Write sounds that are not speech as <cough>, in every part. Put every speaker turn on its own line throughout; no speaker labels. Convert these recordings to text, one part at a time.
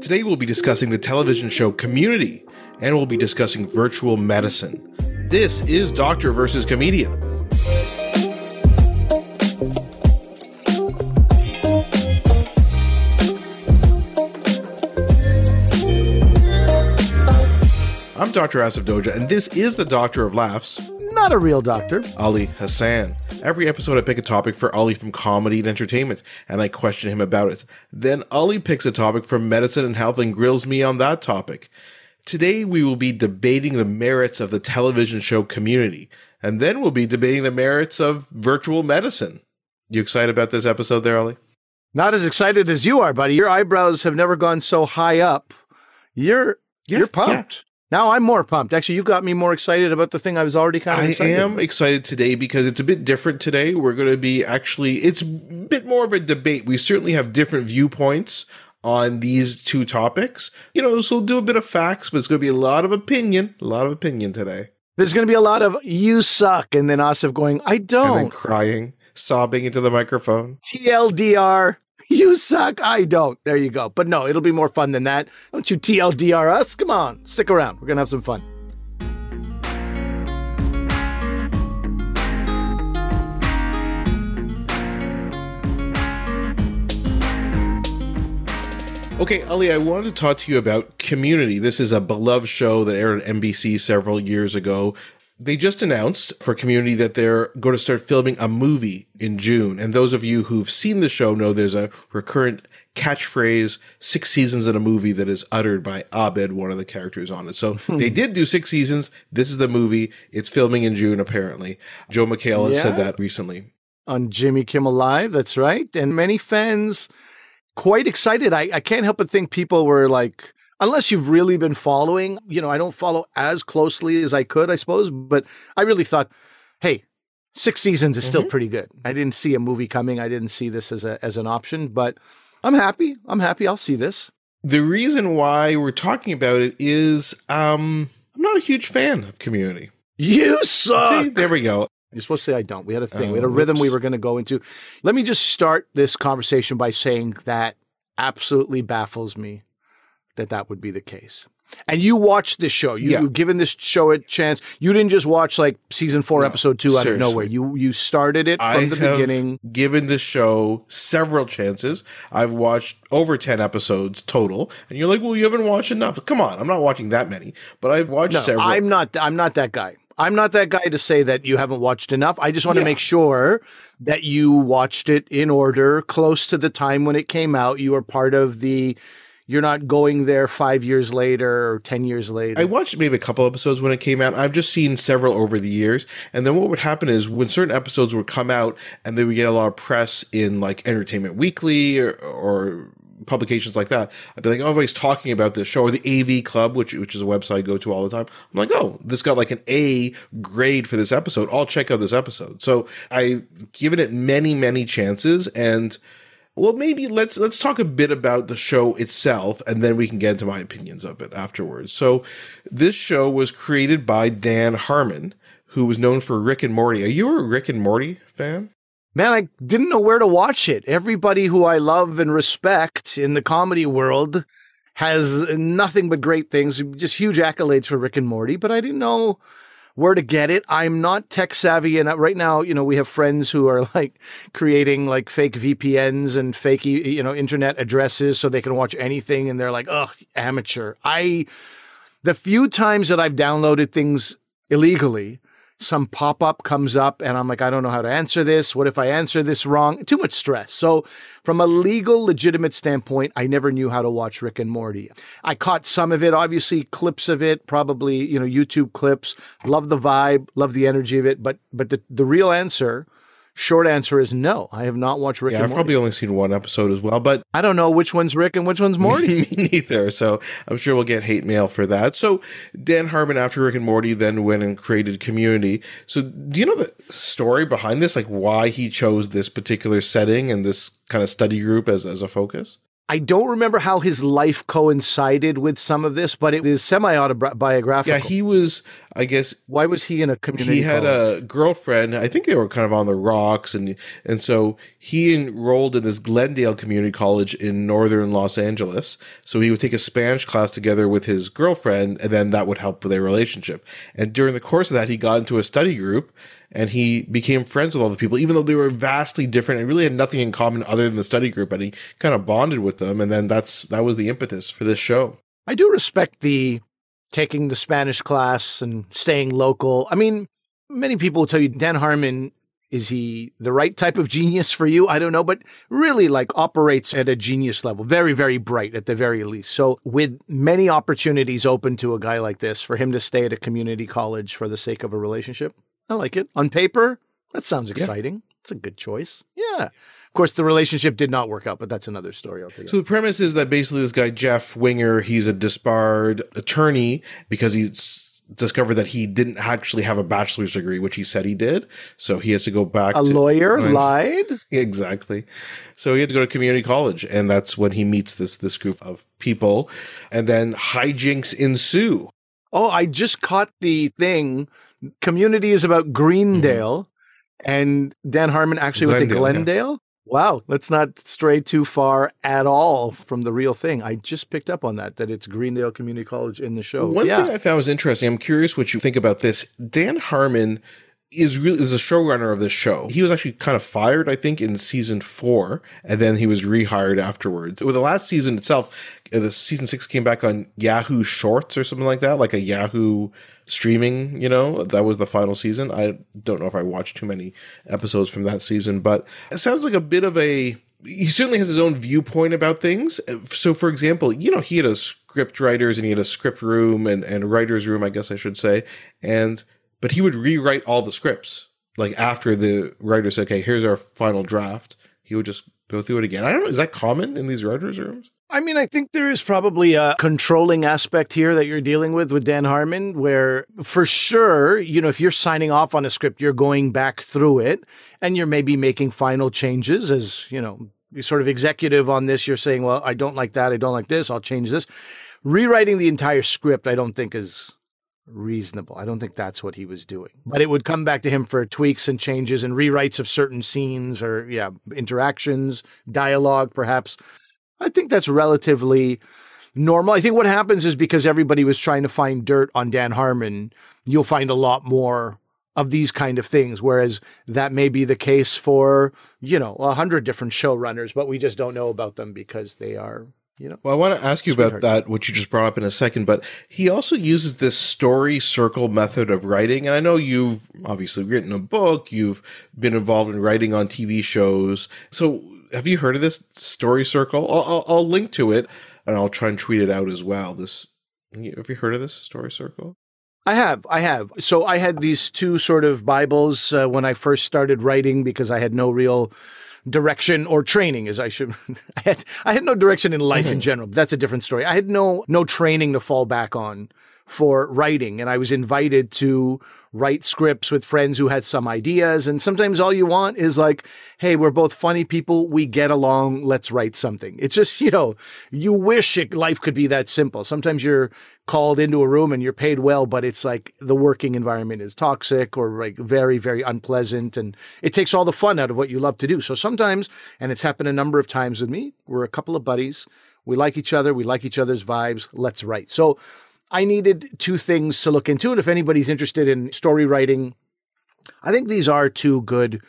Today we'll be discussing the television show Community, and we'll be discussing virtual medicine. This is Doctor versus Comedian. I'm Dr. Asif Doja, and this is the Doctor of Laughs,
Not a real doctor.
Ali Hassan. Every episode, I pick a topic for Ali from comedy and entertainment, and I question him about it. Then Ali picks a topic from medicine and health and grills me on that topic. Today, we will be debating the merits of the television show Community, and then we'll be debating the merits of virtual medicine. You excited about this episode there, Ali?
Not as excited as you are, buddy. Your eyebrows have never gone so high up. You're
Yeah,
you're pumped. Now I'm more pumped. Actually, you got me more excited about the thing I was already kind of
I
excited.
am
about.
excited today because it's a bit different today. We're going to be actually, it's a bit more of a debate. We certainly have different viewpoints on these two topics. You know, so we'll do a bit of facts, but it's going to be a lot of opinion, a lot of opinion today.
There's going to be a lot of you suck, and then Asif going, I
And then
don't.
crying, sobbing into the microphone.
TLDR, <laughs> you suck. I don't. There you go. But no, it'll be more fun than that. Don't you TLDR us? Come on, stick around. We're going to have some fun.
Okay, Ali, I wanted to talk to you about Community. This is a beloved show that aired on NBC several years ago. They just announced for Community that they're going to start filming a movie in June. And those of you who've seen the show know there's a recurrent catchphrase, six seasons in a movie that is uttered by Abed, one of the characters on it. So hmm. they did do six seasons. This is the movie. It's filming in June, apparently. Joel McHale has said that recently.
on Jimmy Kimmel Live. That's right. And many fans quite excited. I, I can't help but think people were like, unless you've really been following, you know, I don't follow as closely as I could, I suppose, but I really thought, hey, six seasons is still pretty good. I didn't see a movie coming. I didn't see this as a as an option, but I'm happy. I'm happy. I'll see this.
The reason why we're talking about it is um, I'm not a huge fan of Community.
You suck.
See, there we go.
You're supposed to say I don't. We had a thing.
Oh,
we had a rhythm we were going to go into. Let me just start this conversation by saying that absolutely baffles me that that would be the case. And you watched this show. You,
Yeah.
You've given this show a chance. You didn't just watch like season four,
No,
episode two out
seriously.
of nowhere. You you started it from
I
the
have
beginning.
given this show several chances. I've watched over 10 episodes total. And you're like, well, you haven't watched enough. Come on. I'm not watching that many, but I've watched
No,
several.
I'm not. I'm not that guy. I'm not that guy to say that you haven't watched enough. I just want to make sure that you watched it in order, close to the time when it came out. You were part of the. You're not going there five years later or ten years later.
I watched maybe a couple episodes when it came out. I've just seen several over the years. And then what would happen is when certain episodes would come out and they would get a lot of press in like Entertainment Weekly or, or publications like that, I'd be like, oh, everybody's talking about this show or the AV Club, which which is a website I go to all the time. I'm like, oh, this got like an A grade for this episode. I'll check out this episode. So I've given it many, many chances and well, maybe let's let's talk a bit about the show itself, and then we can get into my opinions of it afterwards. So, this show was created by Dan Harmon, who was known for Rick and Morty. Are you a Rick and Morty fan?
Man, I didn't know where to watch it. Everybody who I love and respect in the comedy world has nothing but great things, just huge accolades for Rick and Morty, but I didn't know where to get it. I'm not tech savvy and right now, you know, we have friends who are like creating like fake VPNs and fake you know internet addresses so they can watch anything and they're like, "Ugh, amateur." I the few times that I've downloaded things illegally, some pop up comes up and I'm like, I don't know how to answer this. What if I answer this wrong? Too much stress. So, from a legal, legitimate standpoint, I never knew how to watch Rick and Morty. I caught some of it, obviously, clips of it, probably, you know, YouTube clips. Love the vibe, love the energy of it. But, but the, the real answer, short answer is no. I have not watched Rick
Yeah, I've
Morty.
probably only seen one episode as well, but
I don't know which one's Rick and which one's <laughs> Morty.
Me neither. So I'm sure we'll get hate mail for that. So Dan Harmon, after Rick and Morty, then went and created Community. So do you know the story behind this? Like why he chose this particular setting and this kind of study group as as a focus?
I don't remember how his life coincided with some of this, but it is semi autobiographical.
Yeah, he was, I guess.
Why was he in a community?
He had
college?
a girlfriend. I think they were kind of on the rocks, and and so he enrolled in this Glendale Community College in northern Los Angeles. So he would take a Spanish class together with his girlfriend, and then that would help with their relationship. And during the course of that, he got into a study group and he became friends with all the people, even though they were vastly different and really had nothing in common other than the study group. And he kind of bonded with them, and then that's that was the impetus for this show.
I do respect the taking the Spanish class and staying local. I mean, many people will tell you Dan Harmon is he the right type of genius for you? I don't know, but really like operates at a genius level, very, very bright at the very least. So, with many opportunities open to a guy like this, for him to stay at a community college for the sake of a relationship, I like it. On paper, that sounds exciting. Yeah. It's a good choice. Yeah. Of course, the relationship did not work out, but that's another story altogether.
So the premise is that basically this guy Jeff Winger, he's a disbarred attorney because he's discovered that he didn't actually have a bachelor's degree, which he said he did. So he has to go back.
A
to,
lawyer lied. <laughs>
exactly. So he had to go to community college, and that's when he meets this this group of people, and then hijinks ensue.
Oh, I just caught the thing. Community is about Greendale, mm-hmm. and Dan Harmon actually Glendale, went to Glendale. Yeah. Wow, let's not stray too far at all from the real thing. I just picked up on that, that it's Greendale Community College in the show.
One
yeah.
thing I found was interesting. I'm curious what you think about this. Dan Harmon is really is a showrunner of this show. He was actually kind of fired, I think, in season four, and then he was rehired afterwards. With the last season itself, uh, the season six came back on Yahoo Shorts or something like that, like a Yahoo streaming. You know, that was the final season. I don't know if I watched too many episodes from that season, but it sounds like a bit of a. He certainly has his own viewpoint about things. So, for example, you know, he had a script writers and he had a script room and and writers room, I guess I should say, and but he would rewrite all the scripts. Like after the writer said, okay, here's our final draft, he would just go through it again. I don't know. Is that common in these writers' rooms?
I mean, I think there is probably a controlling aspect here that you're dealing with with Dan Harmon, where for sure, you know, if you're signing off on a script, you're going back through it and you're maybe making final changes as, you know, sort of executive on this. You're saying, well, I don't like that. I don't like this. I'll change this. Rewriting the entire script, I don't think is reasonable. I don't think that's what he was doing. But it would come back to him for tweaks and changes and rewrites of certain scenes or, yeah, interactions, dialogue, perhaps. I think that's relatively normal. I think what happens is because everybody was trying to find dirt on Dan Harmon, you'll find a lot more of these kind of things. Whereas that may be the case for, you know, a hundred different showrunners, but we just don't know about them because they are you know.
Well, I want to ask you about that, which you just brought up in a second, but he also uses this story circle method of writing. And I know you've obviously written a book, you've been involved in writing on TV shows. So have you heard of this story circle? I'll, I'll, I'll link to it and I'll try and tweet it out as well. This, have you heard of this story circle?
I have, I have. So I had these two sort of Bibles uh, when I first started writing because I had no real direction or training as I should <laughs> I had I had no direction in life mm-hmm. in <laughs> general. that's a different story. I had no no training to fall back on for writing and I was invited to write scripts with friends who had some ideas. And sometimes all you want is like, hey, we're both funny people. We get along. Let's write something. It's just, you know, you wish it, life could be that simple. Sometimes you're called into a room and you're paid well, but it's like the working environment is toxic or like very, very unpleasant. And it takes all the fun out of what you love to do. So sometimes, and it's happened a number of times with me, we're a couple of buddies. We like each other. We like each other's vibes. Let's write. So I needed two things to look into. And if anybody's interested in story writing, I think these are two good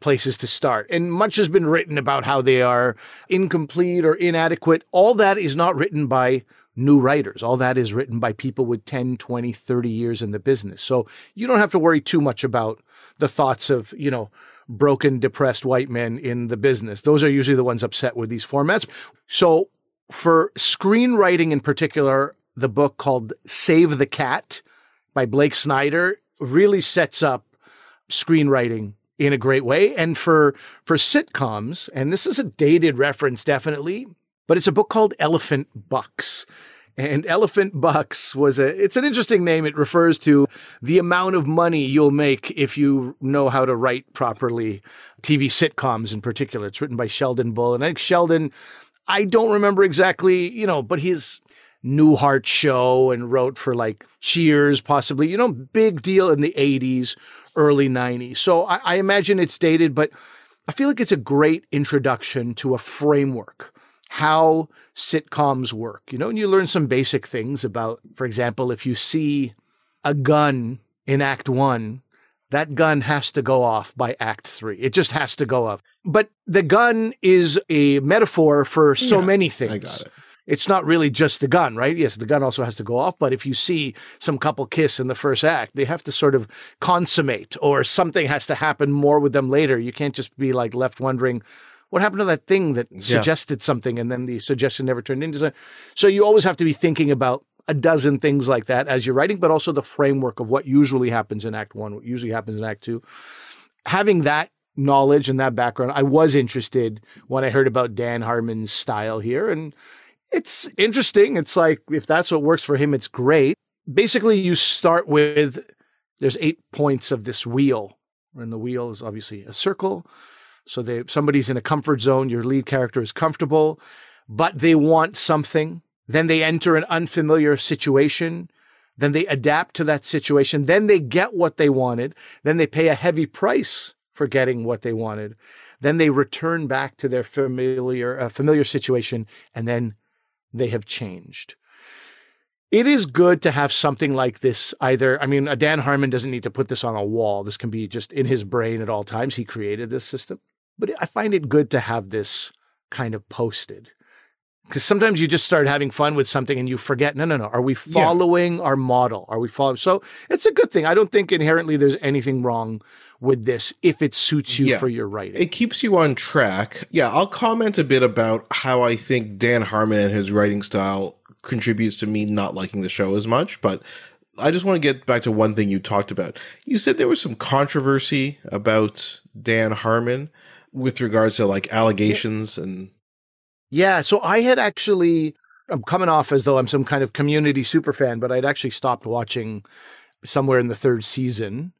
places to start. And much has been written about how they are incomplete or inadequate. All that is not written by new writers. All that is written by people with 10, 20, 30 years in the business. So you don't have to worry too much about the thoughts of, you know, broken, depressed white men in the business. Those are usually the ones upset with these formats. So for screenwriting in particular, the book called Save the Cat by Blake Snyder really sets up screenwriting in a great way. And for for sitcoms, and this is a dated reference definitely, but it's a book called Elephant Bucks. And Elephant Bucks was a it's an interesting name. It refers to the amount of money you'll make if you know how to write properly TV sitcoms in particular. It's written by Sheldon Bull. And I think Sheldon I don't remember exactly, you know, but his Newhart show and wrote for like Cheers, possibly, you know, big deal in the 80s, early 90s. So I, I imagine it's dated, but I feel like it's a great introduction to a framework, how sitcoms work, you know, and you learn some basic things about, for example, if you see a gun in Act One, that gun has to go off by Act Three. It just has to go off. But the gun is a metaphor for so
Yeah,
many things.
I got it.
It's not really just the gun, right? Yes, the gun also has to go off. But if you see some couple kiss in the first act, they have to sort of consummate or something has to happen more with them later. You can't just be like left wondering, what happened to that thing that suggested something and then the suggestion never turned into something? So you always have to be thinking about a dozen things like that as you're writing, but also the framework of what usually happens in Act One, what usually happens in Act Two. Having that knowledge and that background, I was interested when I heard about Dan Harmon's style here. And it's interesting. It's like if that's what works for him, it's great. Basically, you start with there's eight points of this wheel, and the wheel is obviously a circle. So they somebody's in a comfort zone. Your lead character is comfortable, but they want something. Then they enter an unfamiliar situation. Then they adapt to that situation. Then they get what they wanted. Then they pay a heavy price for getting what they wanted. Then they return back to their familiar uh, familiar situation, and then they have changed. It is good to have something like this. Either, I mean, a Dan Harmon doesn't need to put this on a wall. This can be just in his brain at all times. He created this system, but I find it good to have this kind of posted because sometimes you just start having fun with something and you forget no no no are we
Yeah.
following our model are we following so it's a good thing i don't think inherently there's anything wrong with this if it suits you
Yeah.
for your writing
It keeps you on track. Yeah, I'll comment a bit about how I think Dan Harmon and his writing style contributes to me not liking the show as much, but I just want to get back to one thing you talked about. You said there was some controversy about Dan Harmon with regards to like allegations and
Yeah, so I had actually I'm coming off as though I'm some kind of community super fan, but I'd actually stopped watching somewhere in the third season.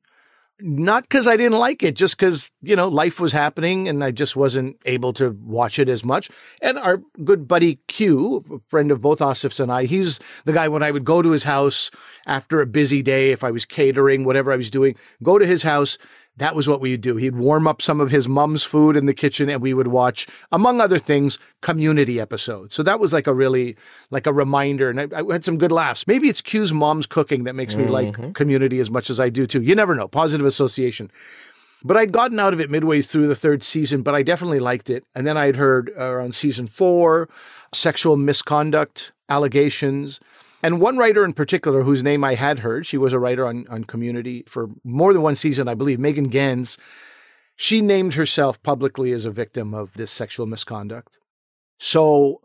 Not because I didn't like it, just because, you know, life was happening and I just wasn't able to watch it as much. And our good buddy Q, a friend of both Asif's and I, he's the guy when I would go to his house after a busy day, if I was catering, whatever I was doing, go to his house. That was what we would do. He'd warm up some of his mom's food in the kitchen and we would watch, among other things, community episodes. So that was like a really, like a reminder. And I, I had some good laughs. Maybe it's Q's mom's cooking that makes me like community as much as I do too. You never know. Positive association. But I'd gotten out of it midway through the third season, but I definitely liked it. And then I'd heard uh, around season four sexual misconduct allegations. And one writer in particular, whose name I had heard, she was a writer on, on Community for more than one season, I believe, Megan Ganz. She named herself publicly as a victim of this sexual misconduct. So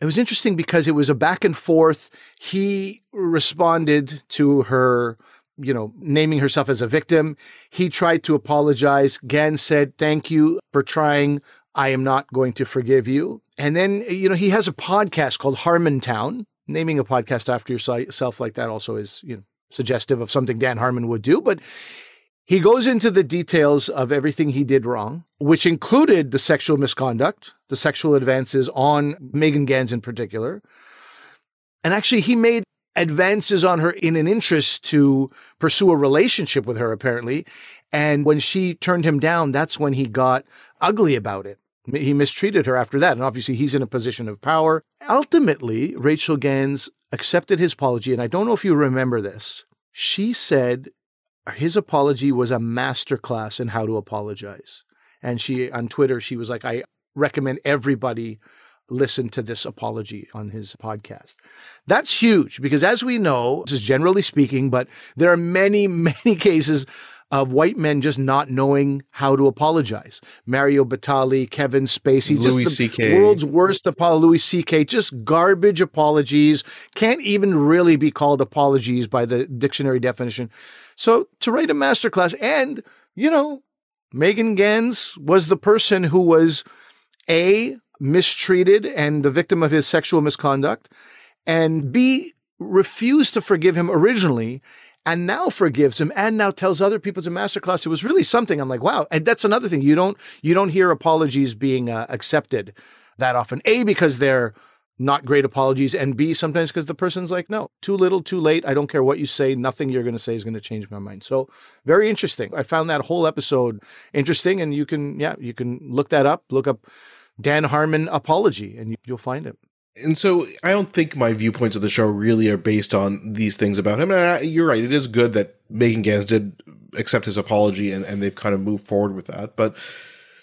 it was interesting because it was a back and forth. He responded to her, you know, naming herself as a victim. He tried to apologize. Ganz said, Thank you for trying. I am not going to forgive you. And then, you know, he has a podcast called Harmontown. Naming a podcast after yourself like that also is, you know, suggestive of something Dan Harmon would do. But he goes into the details of everything he did wrong, which included the sexual misconduct, the sexual advances on Megan Ganz in particular. And actually, he made advances on her in an interest to pursue a relationship with her, apparently. And when she turned him down, that's when he got ugly about it. He mistreated her after that. And obviously, he's in a position of power. Ultimately, Rachel Ganz accepted his apology. And I don't know if you remember this. She said his apology was a masterclass in how to apologize. And she, on Twitter, she was like, I recommend everybody listen to this apology on his podcast. That's huge because, as we know, this is generally speaking, but there are many, <laughs> many cases of white men just not knowing how to apologize. Mario Batali, Kevin Spacey,
Louis
just the
CK.
world's worst apology. Louis C.K. Just garbage apologies. Can't even really be called apologies by the dictionary definition. So to write a masterclass, and you know, Megan Ganz was the person who was a mistreated and the victim of his sexual misconduct, and b refused to forgive him originally and now forgives him and now tells other people it's a masterclass. It was really something. I'm like, wow. And that's another thing. You don't you don't hear apologies being uh, accepted that often. A, because they're not great apologies, and B, sometimes because the person's like, no, too little, too late. I don't care what you say. Nothing you're going to say is going to change my mind. So, very interesting. I found that whole episode interesting, and you can, yeah, you can look that up. Look up Dan Harmon apology, and you, you'll find it.
And so I don't think my viewpoints of the show really are based on these things about him. And I, you're right. It is good that Megan Ganz did accept his apology and, and they've kind of moved forward with that. But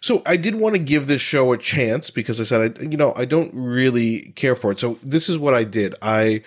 so I did want to give this show a chance because I said, I, you know, I don't really care for it. So this is what I did. I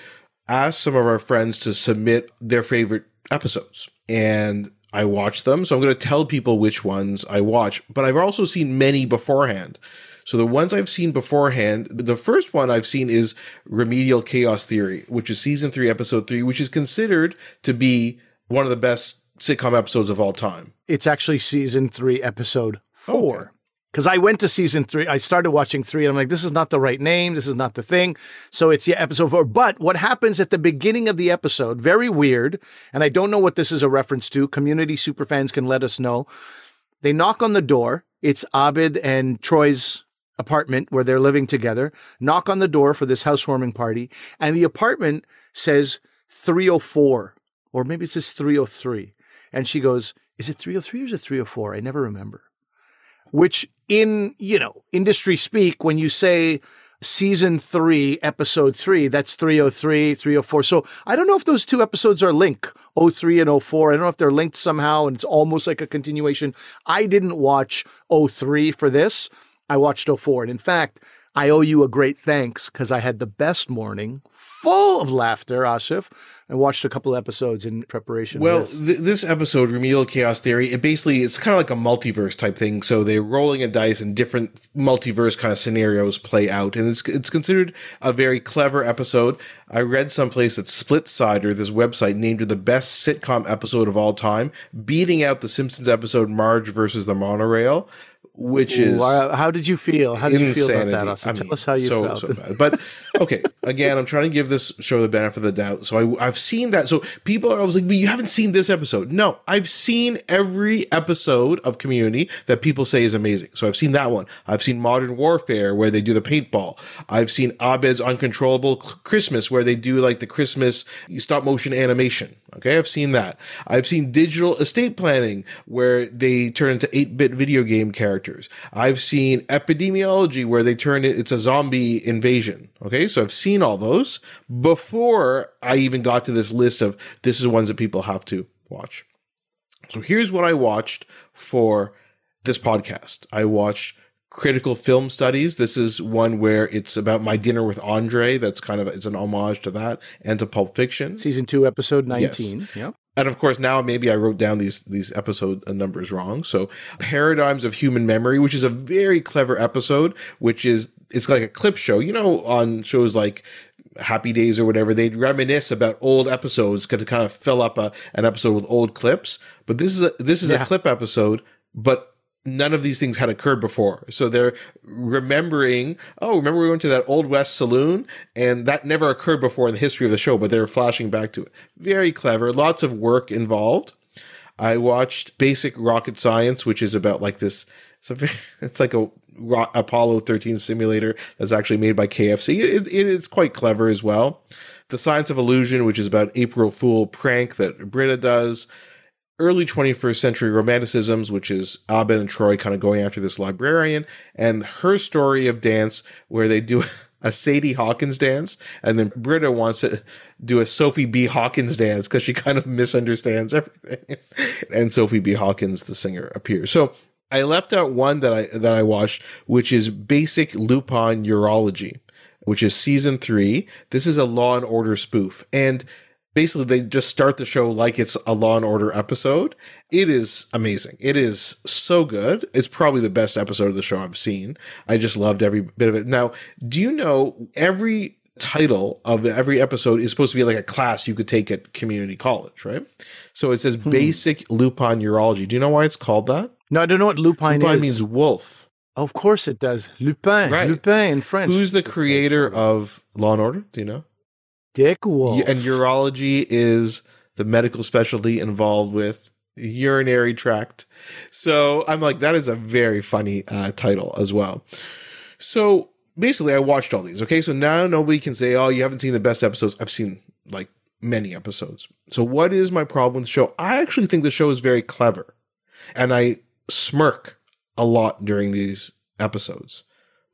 asked some of our friends to submit their favorite episodes and I watched them. So I'm going to tell people which ones I watch, but I've also seen many beforehand. So the ones I've seen beforehand, the first one I've seen is Remedial Chaos Theory, which is season three, episode three, which is considered to be one of the best sitcom episodes of all time.
It's actually season three, episode four. Because. I went to season three, I started watching three, and I'm like, this is not the right name. This is not the thing. So it's yeah, episode four. But what happens at the beginning of the episode, very weird, and I don't know what this is a reference to. Community superfans can let us know. They knock on the door. It's Abed and Troy's apartment where they're living together, knock on the door for this housewarming party, and the apartment says 304, or maybe it says 303. And she goes, Is it 303 or is it 304? I never remember. Which, in, you know, industry speak, when you say season three, episode three, that's 303, 304. So I don't know if those two episodes are linked, 03 and 04. I don't know if they're linked somehow and it's almost like a continuation. I didn't watch 03 for this. I watched 04. And in fact, I owe you a great thanks because I had the best morning, full of laughter, Asif, and watched a couple episodes in preparation.
Well, th- this episode, Remedial Chaos Theory, it basically it's kind of like a multiverse type thing. So they're rolling a dice, and different multiverse kind of scenarios play out, and it's it's considered a very clever episode. I read someplace that Splitsider, this website, named it the best sitcom episode of all time, beating out the Simpsons episode Marge versus the Monorail which is
how did you feel? How did insanity. you feel about that? Austin? I mean, Tell us how you so, felt. So.
But okay, again, I'm trying to give this show the benefit of the doubt. So I, I, have seen that. So people are always like, "But you haven't seen this episode." No, I've seen every episode of Community that people say is amazing. So I've seen that one. I've seen Modern Warfare where they do the paintball. I've seen Abed's Uncontrollable Christmas where they do like the Christmas stop motion animation. Okay, I've seen that. I've seen Digital Estate Planning where they turn into 8 bit video game characters. I've seen Epidemiology where they turn it, it's a zombie invasion. Okay, so I've seen all those before I even got to this list of this is ones that people have to watch. So here's what I watched for this podcast. I watched critical film studies. This is one where it's about my dinner with Andre. That's kind of it's an homage to that and to Pulp Fiction.
Season two, episode nineteen. Yes. Yeah.
And of course, now maybe I wrote down these these episode uh, numbers wrong. So, Paradigms of Human Memory, which is a very clever episode, which is it's like a clip show. You know, on shows like Happy Days or whatever, they'd reminisce about old episodes to kind of fill up a, an episode with old clips. But this is a this is yeah. a clip episode, but none of these things had occurred before. So they're remembering, oh, remember we went to that Old West saloon? And that never occurred before in the history of the show, but they're flashing back to it. Very clever. Lots of work involved. I watched Basic Rocket Science, which is about like this. It's, a, <laughs> it's like a Apollo 13 simulator that's actually made by KFC. It, it is quite clever as well. The Science of Illusion, which is about April Fool prank that Britta does early 21st century romanticisms, which is Abed and Troy kind of going after this librarian, and her story of dance, where they do <laughs> a Sadie Hawkins dance, and then Britta wants to do a Sophie B. Hawkins dance because she kind of misunderstands everything. <laughs> and Sophie B. Hawkins, the singer, appears. So I left out one that I that I watched, which is Basic Lupin Urology, which is season three. This is a Law and Order spoof, and basically they just start the show like it's a law and order episode. It is amazing. It is so good. It's probably the best episode of the show i've seen. I just loved every bit of it. Now do you know every title of every episode is supposed to be like a class you could take at community college right? So it says hmm. basic lupin urology. Do you know why it's called that
no i don't know what lupin, lupin
is means wolf
of course it does lupin right. lupin in french
who's the creator of law and order do you know
Dick Wolf.
And urology is the medical specialty involved with urinary tract. So I'm like, that is a very funny uh, title as well. So basically I watched all these. Okay, so now nobody can say, "Oh, you haven't seen the best episodes." I've seen like many episodes. So what is my problem with the show? I actually think the show is very clever, and I smirk a lot during these episodes,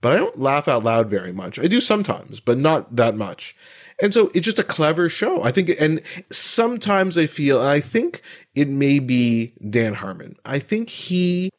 but I don't laugh out loud very much. I do sometimes, but not that much. And so it's just a clever show. I think, and sometimes I feel, and I think it may be Dan Harmon. I think he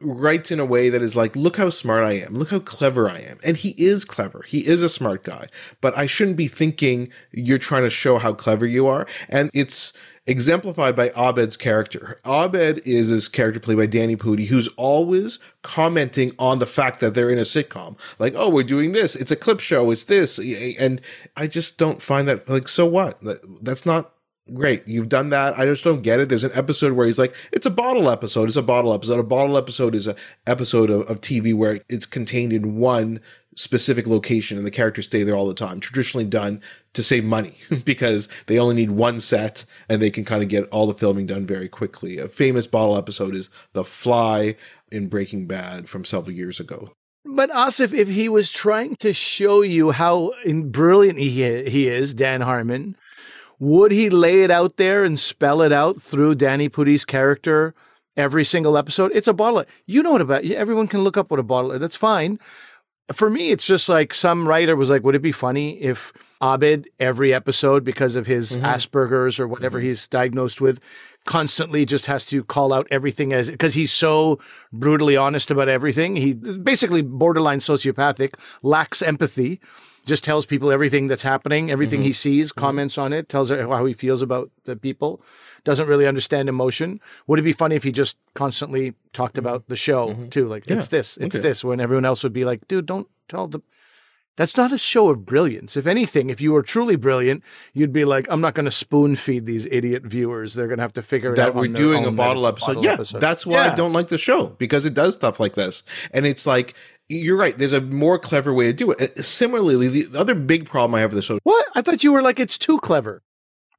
writes in a way that is like, look how smart I am. Look how clever I am. And he is clever. He is a smart guy, but I shouldn't be thinking you're trying to show how clever you are. And it's, exemplified by Abed's character. Abed is this character played by Danny Pudi, who's always commenting on the fact that they're in a sitcom. Like, oh, we're doing this. It's a clip show. It's this. And I just don't find that, like, so what? That's not great. You've done that. I just don't get it. There's an episode where he's like, it's a bottle episode. It's a bottle episode. A bottle episode is a episode of, of TV where it's contained in one specific location and the characters stay there all the time. Traditionally done to save money <laughs> because they only need one set and they can kind of get all the filming done very quickly. A famous bottle episode is The Fly in Breaking Bad from several years ago.
But Asif, if he was trying to show you how brilliant he, he is, Dan Harmon, would he lay it out there and spell it out through Danny Pudi's character every single episode? It's a bottle. You know what about everyone can look up what a bottle. Is. That's fine for me, it's just like some writer was like, would it be funny if Abed every episode, because of his mm-hmm. Asperger's or whatever mm-hmm. he's diagnosed with, constantly just has to call out everything as because he's so brutally honest about everything. He basically borderline sociopathic, lacks empathy, just tells people everything that's happening, everything mm-hmm. he sees, mm-hmm. comments on it, tells how he feels about the people doesn't really understand emotion. Would it be funny if he just constantly talked mm-hmm. about the show mm-hmm. too? Like, yeah. it's this, it's okay. this, when everyone else would be like, dude, don't tell the. That's not a show of brilliance. If anything, if you were truly brilliant, you'd be like, I'm not going to spoon feed these idiot viewers. They're going to have to figure it
that
out.
That we're doing a bottle episode. Bottle yeah, episode. that's why yeah. I don't like the show because it does stuff like this. And it's like, you're right. There's a more clever way to do it. Uh, similarly, the other big problem I have with the show.
What? I thought you were like, it's too clever.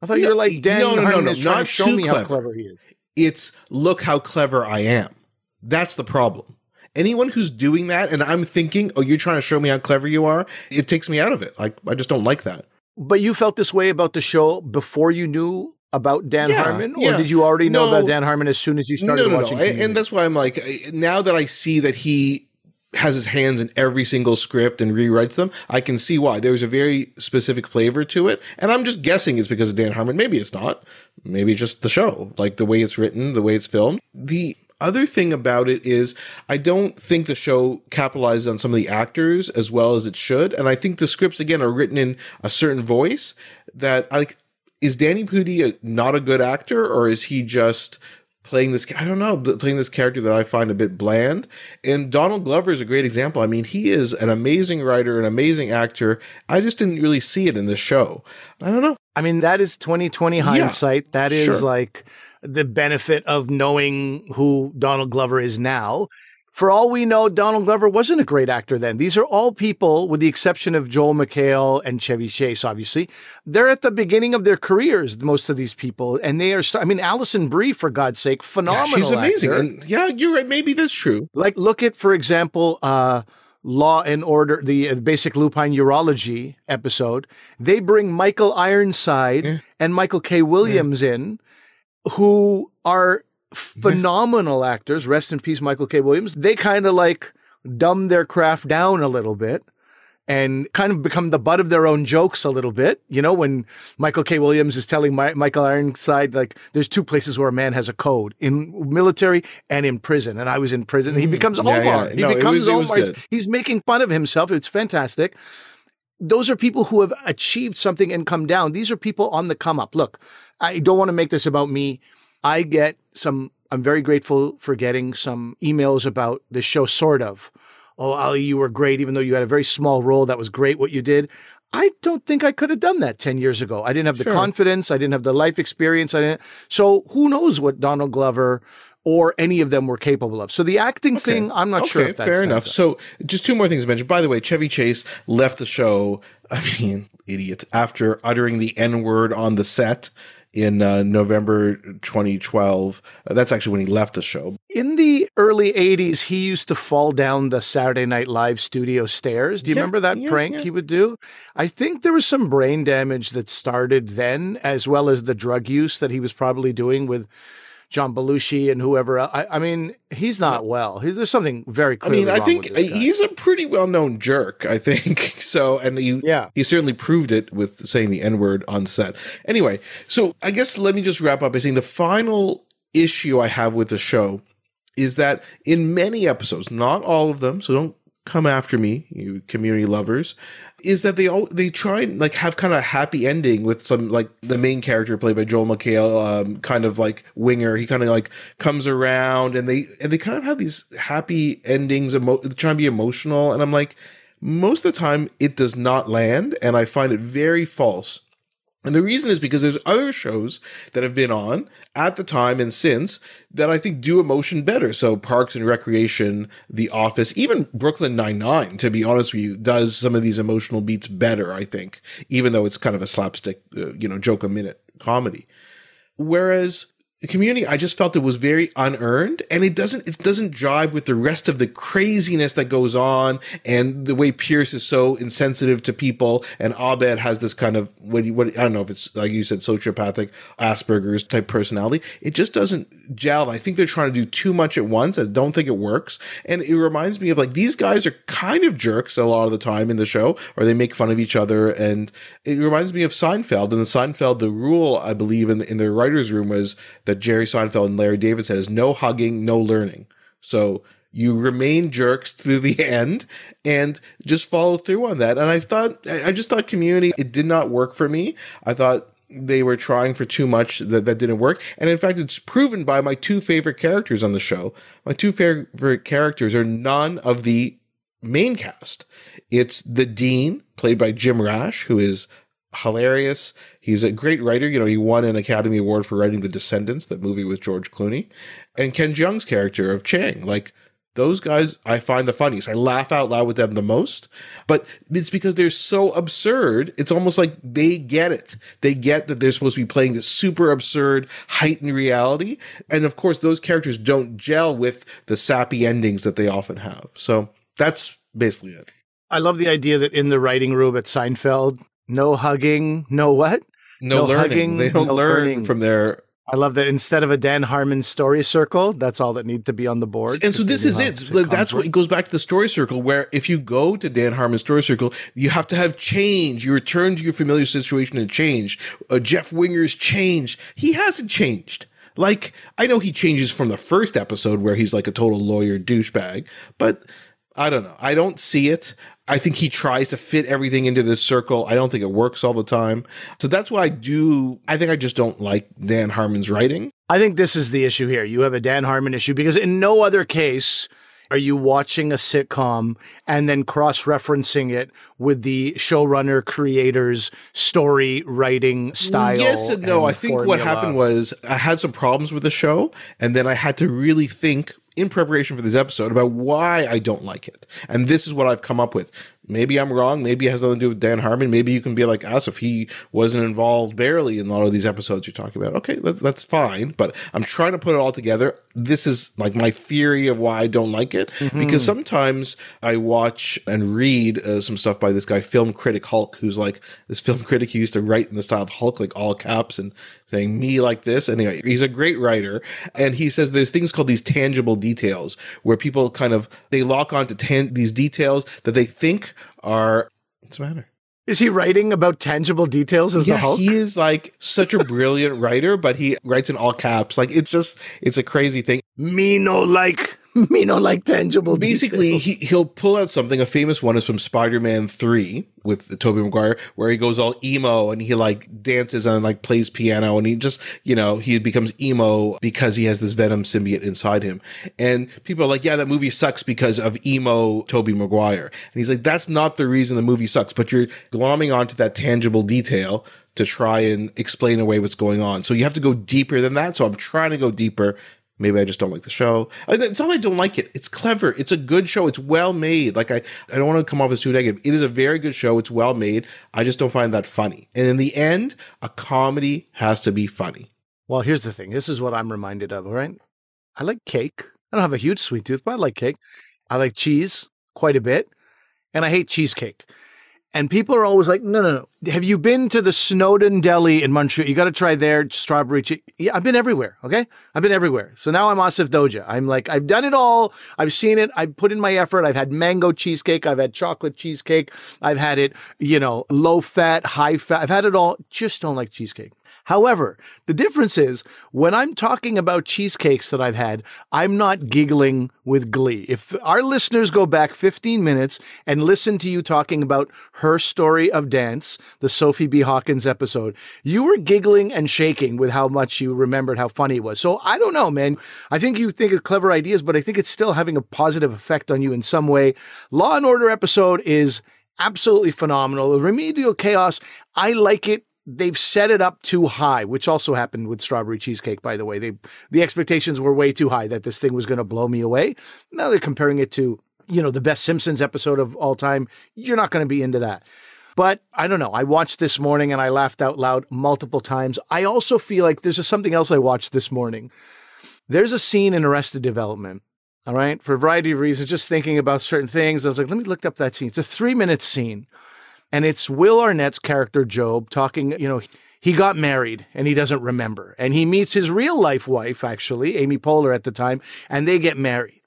I thought no, you were like Dan no, no, no, no, not to show me clever. how clever he is.
It's look how clever I am. That's the problem. Anyone who's doing that, and I'm thinking, oh, you're trying to show me how clever you are, it takes me out of it. Like I just don't like that.
But you felt this way about the show before you knew about Dan yeah, Harmon, or yeah. did you already know no, about Dan Harmon as soon as you started no, no, watching? No.
And that's why I'm like, uh, now that I see that he has his hands in every single script and rewrites them, I can see why. There's a very specific flavor to it. And I'm just guessing it's because of Dan Harmon. Maybe it's not. Maybe just the show, like the way it's written, the way it's filmed. The other thing about it is I don't think the show capitalized on some of the actors as well as it should. And I think the scripts, again, are written in a certain voice that like, is Danny Pudi a, not a good actor or is he just playing this I don't know playing this character that I find a bit bland. And Donald Glover is a great example. I mean he is an amazing writer an amazing actor. I just didn't really see it in this show. I don't know.
I mean that is 2020 hindsight yeah, that is sure. like the benefit of knowing who Donald Glover is now for all we know, Donald Glover wasn't a great actor then. These are all people, with the exception of Joel McHale and Chevy Chase, obviously. They're at the beginning of their careers, most of these people. And they are, I mean, Alison Brie, for God's sake, phenomenal. Yeah, she's amazing. And
yeah, you're right. Maybe that's true.
Like, look at, for example, uh, Law and Order, the uh, basic lupine urology episode. They bring Michael Ironside yeah. and Michael K. Williams yeah. in, who are <laughs> phenomenal actors. Rest in peace, Michael K. Williams. They kind of like dumb their craft down a little bit and kind of become the butt of their own jokes a little bit. You know, when Michael K. Williams is telling My- Michael Ironside, like, there's two places where a man has a code in military and in prison. And I was in prison. Mm. He becomes yeah, Omar. Yeah. No, he becomes was, Omar. He's making fun of himself. It's fantastic. Those are people who have achieved something and come down. These are people on the come up. Look, I don't want to make this about me. I get some, I'm very grateful for getting some emails about this show, sort of. Oh, Ali, you were great, even though you had a very small role. That was great what you did. I don't think I could have done that 10 years ago. I didn't have the sure. confidence. I didn't have the life experience. I didn't. So who knows what Donald Glover or any of them were capable of. So the acting okay. thing, I'm not
okay,
sure if
that's fair enough. So just two more things to mention. By the way, Chevy Chase left the show. <laughs> I mean, idiot. After uttering the N word on the set in uh, November 2012. Uh, that's actually when he left the show.
In the early 80s, he used to fall down the Saturday Night Live studio stairs. Do you
Yeah,
remember that
yeah,
prank
yeah.
he would do? I think there was some brain damage that started then, as well as the drug use that he was probably doing with John Belushi and whoever else. I, I mean, he's not well. He's, there's something very
I mean, I think
with this guy.
he's a pretty well-known jerk. I think <laughs> so, and he
Yeah.
he certainly proved it with saying the n-word on set. Anyway, so I guess let me just wrap up by saying the final issue I have with the show is that in many episodes, not all of them, so don't come after me, you community lovers, is that they all they try and like have kind of a happy ending with some like the main character played by Joel McHale, um, kind of like winger. He kind of like comes around and they and they kind of have these happy endings, emo- trying to be emotional, and I'm like, most of the time it does not land, and I find it very false. And the reason is because there's other shows that have been on at the time and since that I think do emotion better. So Parks and Recreation, The Office, even Brooklyn Nine-Nine, to be honest with you, does some of these emotional beats better, I think, even though it's kind of a slapstick, uh, you know, joke a minute comedy. Whereas community, I just felt it was very unearned, and it doesn't it doesn't jive with the rest of the craziness that goes on, and the way Pierce is so insensitive to people, and Abed has this kind of what what I don't know if it's like you said sociopathic Asperger's type personality. It just doesn't gel. I think they're trying to do too much at once. I don't think it works, and it reminds me of like these guys are kind of jerks a lot of the time in the show, or they make fun of each other, and it reminds me of Seinfeld. And the Seinfeld, the rule I believe in in the writers' room was that Jerry Seinfeld and Larry David says no hugging, no learning. So you remain jerks through the <laughs> end and just follow through on that. And I thought, I just thought Community, it did not work for me. I thought they were trying for too much that, that didn't work. And in fact, it's proven by my two favorite characters on the show. My two favorite characters are none of the main cast. It's the Dean, played by Jim Rash, who is hilarious. He's a great writer. You know, he won an Academy Award for writing The Descendants, that movie with George Clooney. And Ken Jeong's character of Chang. Like, those guys I find the funniest. I laugh out loud with them the most, but it's because they're so absurd. It's almost like they get it. They get that they're supposed to be playing this super absurd, heightened reality. And of course, those characters don't gel with the sappy endings that they often have. So that's basically it.
I love the idea that in the writing room at Seinfeld, no hugging, no what?
No,
No
learning.
hugging,
they don't
no
learn
learning.
from their
I love that instead of a Dan Harmon story circle, that's all that need to be on the board.
and so this is it. That's what it goes back to the story circle, where if you go to Dan Harmon's story circle, you have to have change. You return to your familiar situation and change. Uh, Jeff Winger's changed. He hasn't changed. Like I know he changes from the first episode where he's like a total lawyer douchebag, but I don't know. I don't see it. I think he tries to fit everything into this circle. I don't think it works all the time. So that's why I do. I think I just don't like Dan Harmon's writing.
I think this is the issue here. You have a Dan Harmon issue because in no other case are you watching a sitcom and then cross referencing it with the showrunner creator's story writing style.
Yes and no. I think what happened was I had some problems with the show, and then I had to really think in preparation for this episode about why I don't like it. And this is what I've come up with. Maybe I'm wrong. Maybe it has nothing to do with Dan Harmon. Maybe you can be like us if he wasn't involved barely in a lot of these episodes you're talking about. Okay, that's fine. But I'm trying to put it all together. This is like my theory of why I don't like it. Because sometimes I watch and read uh, some stuff by this guy, film critic Hulk, who's like this film <laughs> critic who used to write in the style of Hulk, like all caps and saying me like this. Anyway, he's a great writer. And he says there's things called these tangible details where people kind of, they lock onto tan- these details that they think are, what's the matter?
Is he writing about tangible details as the
yeah,
Hulk?
he is like such a brilliant writer, but he writes in all caps. Like it's just, it's a crazy thing.
me no like <laughs> me no like tangible
Basically, he he'll pull out something. A famous one is from Spider-Man Three with Tobey Maguire, where he goes all emo and he like dances and like plays piano, and he just you know he becomes emo because he has this Venom symbiote inside him. And people are like, "Yeah, that movie sucks because of emo Tobey Maguire," and he's like, "That's not the reason the movie sucks, but you're glomming onto that tangible detail." To try and explain away what's going on. So you have to go deeper than that. So I'm trying to go deeper. Maybe I just don't like the show. It's not I don't like it. It's clever. It's a good show. It's well made. Like I, I don't want to come off as too negative. It is a very good show. It's well made. I just don't find that funny. And in the end, a comedy has to be funny.
Well, here's the thing. This is what I'm reminded of, right? I like cake. I don't have a huge sweet tooth, but I like cake. I like cheese quite a bit, and I hate cheesecake. And people are always like, no, no, no. Have you been to the Snowdon Deli in Montreal? You got to try their strawberry cheese. Yeah, I've been everywhere. Okay. I've been everywhere. So now I'm Asif Doja. I'm like, I've done it all. I've seen it. I've put in my effort. I've had mango cheesecake. I've had chocolate cheesecake. I've had it, you know, low fat, high fat. I've had it all. Just don't like cheesecake. However, the difference is when I'm talking about cheesecakes that I've had, I'm not giggling with glee. If our listeners go back 15 minutes and listen to you talking about Herstory of Dance, the Sophie B. Hawkins episode, you were giggling and shaking with how much you remembered how funny it was. So I don't know, man. I think you think of clever ideas, but I think it's still having a positive effect on you in some way. Law and Order episode is absolutely phenomenal. The remedial chaos, I like it they've set it up too high, which also happened with strawberry cheesecake, by the way. They the expectations were way too high that this thing was going to blow me away. Now they're comparing it to, you know, the best Simpsons episode of all time. You're not going to be into that. But I don't know. I watched this morning and I laughed out loud multiple times. I also feel like there's something else I watched this morning. There's a scene in Arrested Development. All right, for a variety of reasons, just thinking about certain things. I was like, let me look up that scene. It's a three minute scene and it's Will Arnett's character, Gob, talking, you know, he got married and he doesn't remember. And he meets his real life wife, actually, Amy Poehler at the time, and they get married.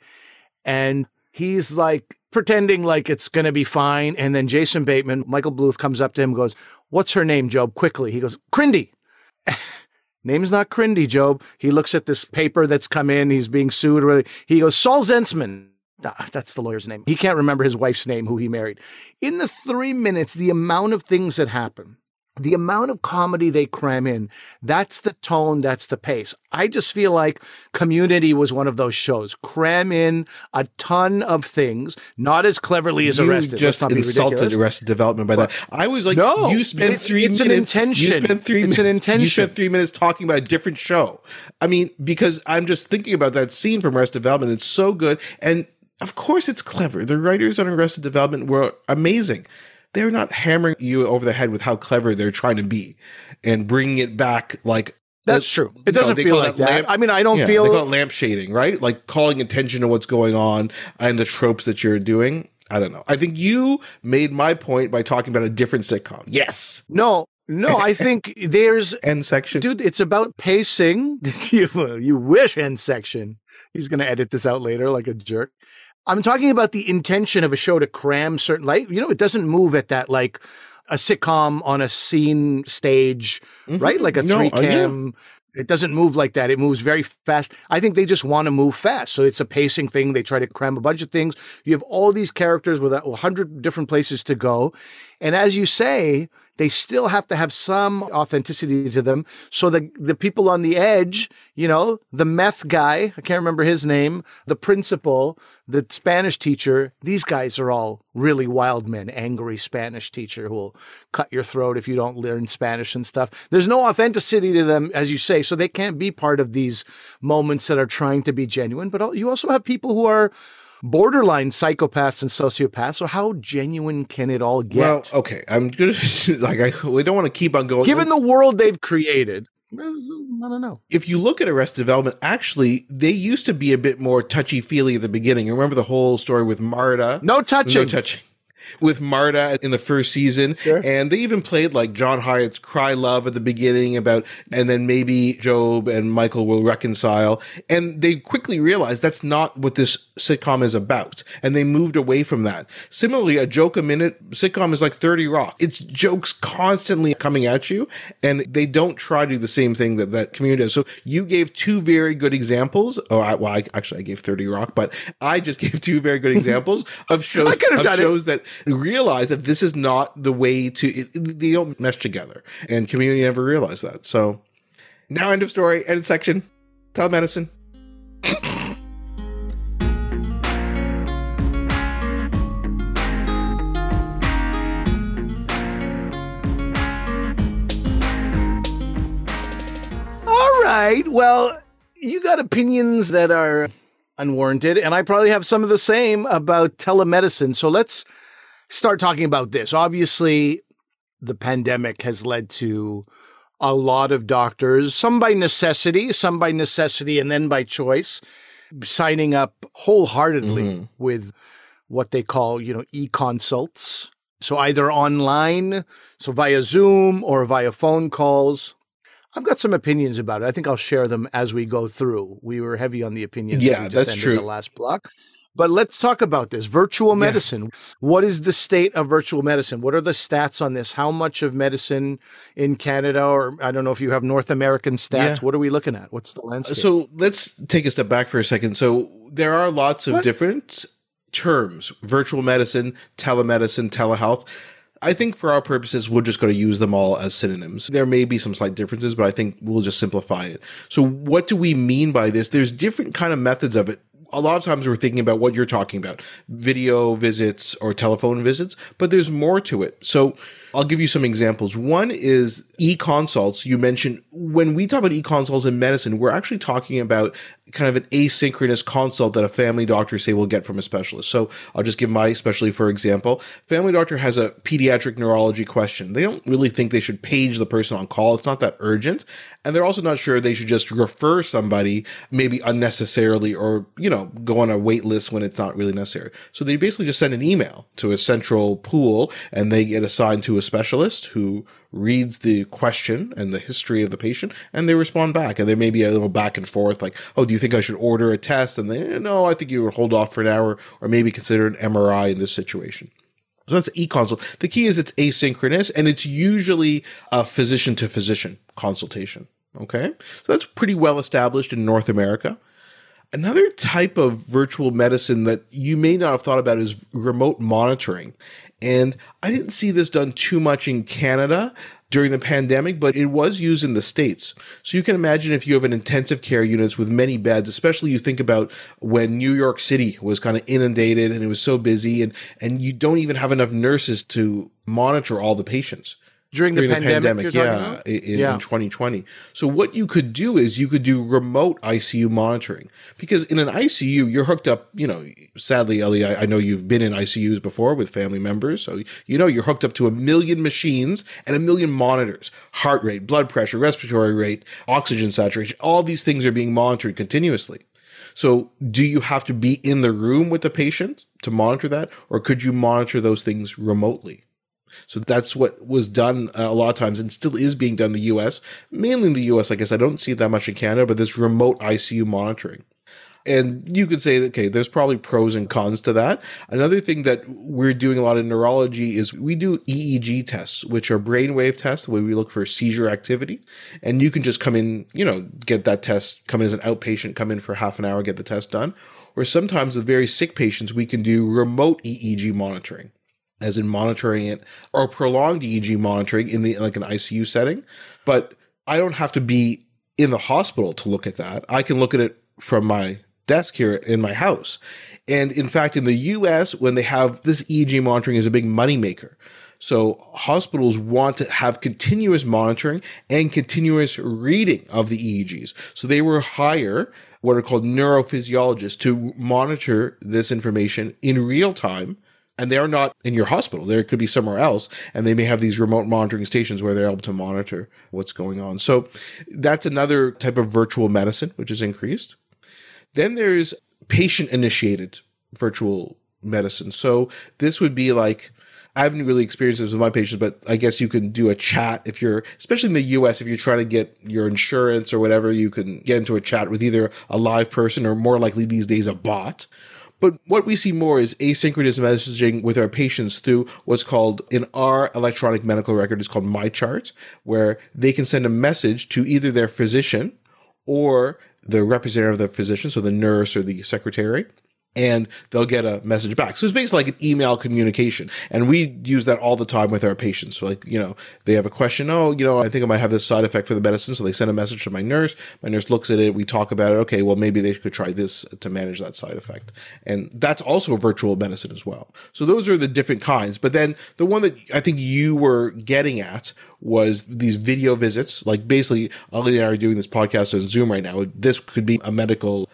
And he's like pretending like it's going to be fine. And then Jason Bateman, Michael Bluth, comes up to him and goes, What's her name, Gob? Quickly. He goes, Crindy. <laughs> Name's not Crindy, Gob. He looks at this paper that's come in. He's being sued. He goes, Saul Zaentsman. Ah, that's the lawyer's name. He can't remember his wife's name, who he married. In the three minutes, the amount of things that happen, the amount of comedy they cram in, that's the tone, that's the pace. I just feel like Community was one of those shows. Cram in a ton of things, not as cleverly as
you
Arrested.
just insulted Arrested Development by that. I was like, no, you spent three
it's
minutes.
An intention.
You spent three
it's
minutes.
An intention.
You spent three minutes talking about a different show. I mean, because I'm just thinking about that scene from Arrested Development. It's so good, and of course, it's clever. The writers on Arrested Development were amazing. They're not hammering you over the head with how clever they're trying to be and bringing it back like
that's true. It doesn't feel like that. Lamp, I mean, I don't
yeah,
feel
they call it lamp shading, right? Like calling attention to what's going on and the tropes that you're doing. I don't know. I think you made my point by talking about a different sitcom. Yes.
No, no, I <laughs> think there's
end section,
dude. It's about pacing. <laughs> you, you wish end section. He's going to edit this out later like a jerk. I'm talking about the intention of a show to cram certain like you know it doesn't move at that like a sitcom on a scene stage, mm-hmm. right? Like a three cam. Uh. It doesn't move like that. It moves very fast. I think they just want to move fast. So it's a pacing thing. They try to cram a bunch of things. You have all these characters with a hundred different places to go. And as you say, they still have to have some authenticity to them. So the the people on the edge, you know, the meth guy, I can't remember his name, the principal, the Spanish teacher, these guys are all really wild men, angry Spanish teacher who will cut your throat if you don't learn Spanish and stuff. There's no authenticity to them, as you say, so they can't be part of these moments that are trying to be genuine. But you also have people who are borderline psychopaths and sociopaths. So how genuine can it all get?
Well, okay, I'm gonna <laughs> like I we don't want to keep on going.
Given the world they've created, uh, I don't know.
If you look at Arrested Development, actually, they used to be a bit more touchy feely at the beginning. Remember the whole story with Marta?
No touching.
No touching with Marta in the first season. Sure. And they even played like John Hiatt's Cry Love at the beginning about, and then maybe Gob and Michael will reconcile. And they quickly realized that's not what this sitcom is about. And they moved away from that. Similarly, a joke a minute sitcom is like 30 Rock. It's jokes constantly coming at you. And they don't try to do the same thing that that community does. So you gave two very good examples. Oh, I, well, I, actually, I gave 30 Rock, but I just <laughs> gave two very good <laughs> examples of shows, of shows that realize that this is not the way to it, they don't mesh together and community never realized that. So now end of story end section telemedicine.
All right well you got opinions that are unwarranted and i probably have some of the same about telemedicine. So let's start talking about this. Obviously, the pandemic has led to a lot of doctors, some by necessity, some by necessity and then by choice, signing up wholeheartedly mm-hmm. with what they call, you know, e-consults. So either online, so via Zoom or via phone calls. I've got some opinions about it. I think I'll share them as we go through. We were heavy on the opinions.
Yeah, that's true.
The last block. But let's talk about this virtual medicine. Yeah. What is the state of virtual medicine? What are the stats on this? How much of medicine in Canada, or I don't know if you have North American stats, yeah. what are we looking at? What's the uh, landscape?
So let's take a step back for a second. So there are lots of what? different terms virtual medicine, telemedicine, telehealth. I think for our purposes, we're just going to use them all as synonyms. There may be some slight differences, but I think we'll just simplify it. So what do we mean by this? There's different kind of methods of it a lot of times we're thinking about what you're talking about video visits or telephone visits, but there's more to it. So I'll give you some examples. One is e consults. You mentioned when we talk about e consults in medicine, we're actually talking about kind of an asynchronous consult that a family doctor say will get from a specialist. So I'll just give my specialty for example. Family doctor has a pediatric neurology question. They don't really think they should page the person on call. It's not that urgent. And they're also not sure they should just refer somebody maybe unnecessarily or, you know, go on a wait list when it's not really necessary. So they basically just send an email to a central pool and they get assigned to a specialist who reads the question and the history of the patient and they respond back. And there may be a little back and forth like, oh, do you think I should order a test? And they, eh, no, I think you would hold off for an hour or maybe consider an MRI in this situation. So that's e-consult. The key is it's asynchronous and it's usually a physician to physician consultation. Okay. So that's pretty well established in North America. Another type of virtual medicine that you may not have thought about is remote monitoring. And I didn't see this done too much in Canada during the pandemic, but it was used in the States. So you can imagine if you have an intensive care units with many beds, especially you think about when New York City was kind of inundated and it was so busy and, and you don't even have enough nurses to monitor all the patients
during, during the, the, pandemic,
yeah, in, yeah. in 2020. So what you could do is you could do remote ICU monitoring because in an ICU you're hooked up. You know, sadly, Ellie, I, I, know you've been in ICUs before with family members, so you know you're hooked up to a million machines and a million monitors, heart rate, blood pressure, respiratory rate, oxygen saturation. All these things are being monitored continuously. So, do you have to be in the room with the patient to monitor that, or could you monitor those things remotely? So that's what was done uh, a lot of times and still is being done in the US, mainly in the US. I guess I don't see that much in Canada, but this remote ICU monitoring. And you could say, okay, there's probably pros and cons to that. Another thing that we're doing a lot in neurology is we do EEG tests, which are brainwave tests, where we look for seizure activity. And you can just come in, you know, get that test, come in as an outpatient, come in for half an hour, get the test done. Or sometimes with very sick patients, we can do remote EEG monitoring as in monitoring it or prolonged EEG monitoring in the like an ICU setting. But I don't have to be in the hospital to look at that. I can look at it from my desk here in my house. And in fact, in the US, when they have this EEG monitoring is a big moneymaker. So hospitals want to have continuous monitoring and continuous reading of the EEGs. So they will hire what are called neurophysiologists to monitor this information in real time and they are not in your hospital. They could be somewhere else, and they may have these remote monitoring stations where they're able to monitor what's going on. So that's another type of virtual medicine, which is increased. Then there's patient initiated virtual medicine. So this would be like, I haven't really experienced this with my patients, but I guess you can do a chat if you're, especially in the US, if you're trying to get your insurance or whatever, you can get into a chat with either a live person or more likely these days a bot but what we see more is asynchronous messaging with our patients through what's called in our electronic medical record is called MyChart, where they can send a message to either their physician or the representative of the physician, so the nurse or the secretary, and they'll get a message back. So it's basically like an email communication. And we use that all the time with our patients. So like, you know, they have a question. Oh, you know, I think I might have this side effect for the medicine. So they send a message to my nurse. My nurse looks at it. We talk about it. Okay, well, maybe they could try this to manage that side effect. And that's also virtual medicine as well. So those are the different kinds. But then the one that I think you were getting at was these video visits. Like basically, Ali and I are doing this podcast on Zoom right now. This could be a medical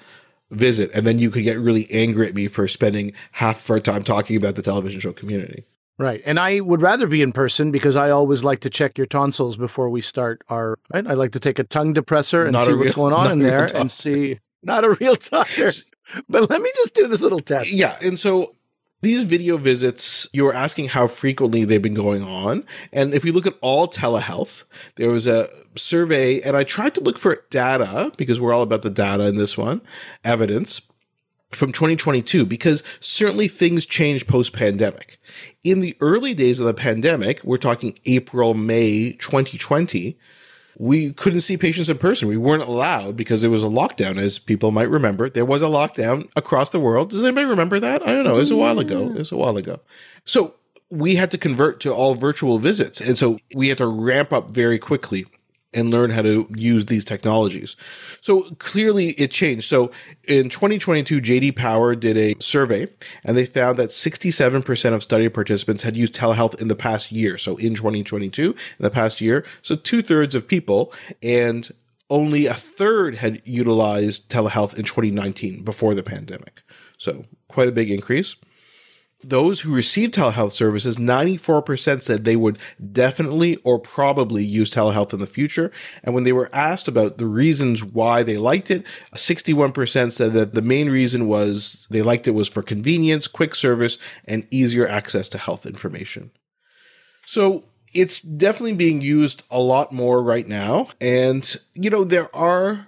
visit, and then you could get really angry at me for spending half of our time talking about the television show community.
Right. And I would rather be in person because I always like to check your tonsils before we start our right. I like to take a tongue depressor and not see what's going <laughs> on in there and see not a real doctor. <laughs> But let me just do this little test.
Yeah. And so these video visits, you were asking how frequently they've been going on. And if you look at all telehealth, there was a survey, and I tried to look for data because we're all about the data in this one, evidence from 2022 because certainly things changed post pandemic. In the early days of the pandemic, we're talking April, May 2020, we couldn't see patients in person. We weren't allowed because there was a lockdown, as people might remember. There was a lockdown across the world. Does anybody remember that? I don't know. It was a while ago. Mm. It was a while ago. So we had to convert to all virtual visits. And so we had to ramp up very quickly and learn how to use these technologies. So clearly it changed. So in 2022, JD Power did a survey and they found that 67% of study participants had used telehealth in the past year. So in 2022, in the past year, so two thirds of people and only a third had utilized telehealth in 2019 before the pandemic. So quite a big increase those who received telehealth services, 94% said they would definitely or probably use telehealth in the future. And when they were asked about the reasons why they liked it, 61% said that the main reason was they liked it was for convenience, quick service, and easier access to health information. So it's definitely being used a lot more right now. And, you know, there are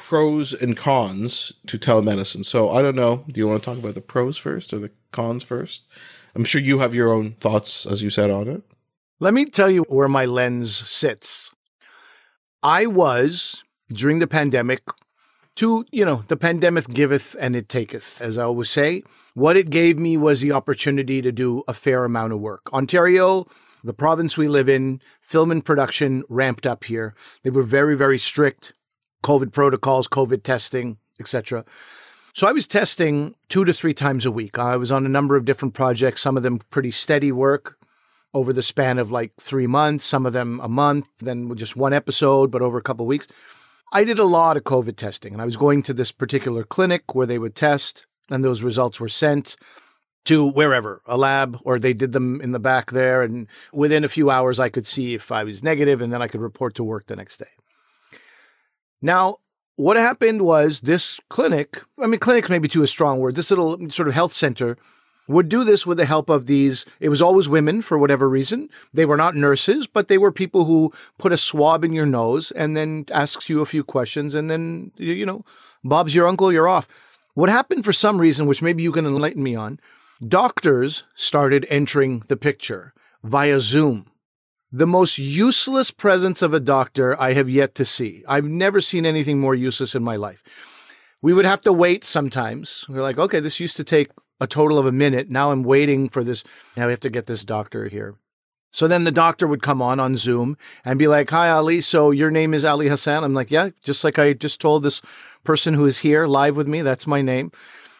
pros and cons to telemedicine. So I don't know. Do you want to talk about the pros first or the cons first? I'm sure you have your own thoughts, as you said, on it.
Let me tell you where my lens sits. I was, during the pandemic, to, you know, the pandemic giveth and it taketh, as I always say. What it gave me was the opportunity to do a fair amount of work. Ontario, the province we live in, film and production ramped up here. They were very, very strict COVID protocols, COVID testing, etc. So I was testing two to three times a week. I was on a number of different projects, some of them pretty steady work over the span of like three months, some of them a month, then just one episode, but over a couple weeks. I did a lot of COVID testing, and I was going to this particular clinic where they would test, and those results were sent to wherever, a lab, or they did them in the back there. And within a few hours, I could see if I was negative, and then I could report to work the next day. Now, what happened was this clinic, I mean, clinic may be too a strong word, this little sort of health center would do this with the help of these. It was always women for whatever reason. They were not nurses, but they were people who put a swab in your nose and then asks you a few questions, and then, you know, Bob's your uncle, you're off. What happened for some reason, which maybe you can enlighten me on, doctors started entering the picture via Zoom the most useless presence of a doctor I have yet to see. I've never seen anything more useless in my life. We would have to wait sometimes. We're like, okay, this used to take a total of a minute. Now I'm waiting for this. Now we have to get this doctor here. So then the doctor would come on on Zoom and be like, Hi, Ali. So your name is Ali Hassan. I'm like, Yeah, just like I just told this person who is here live with me. That's my name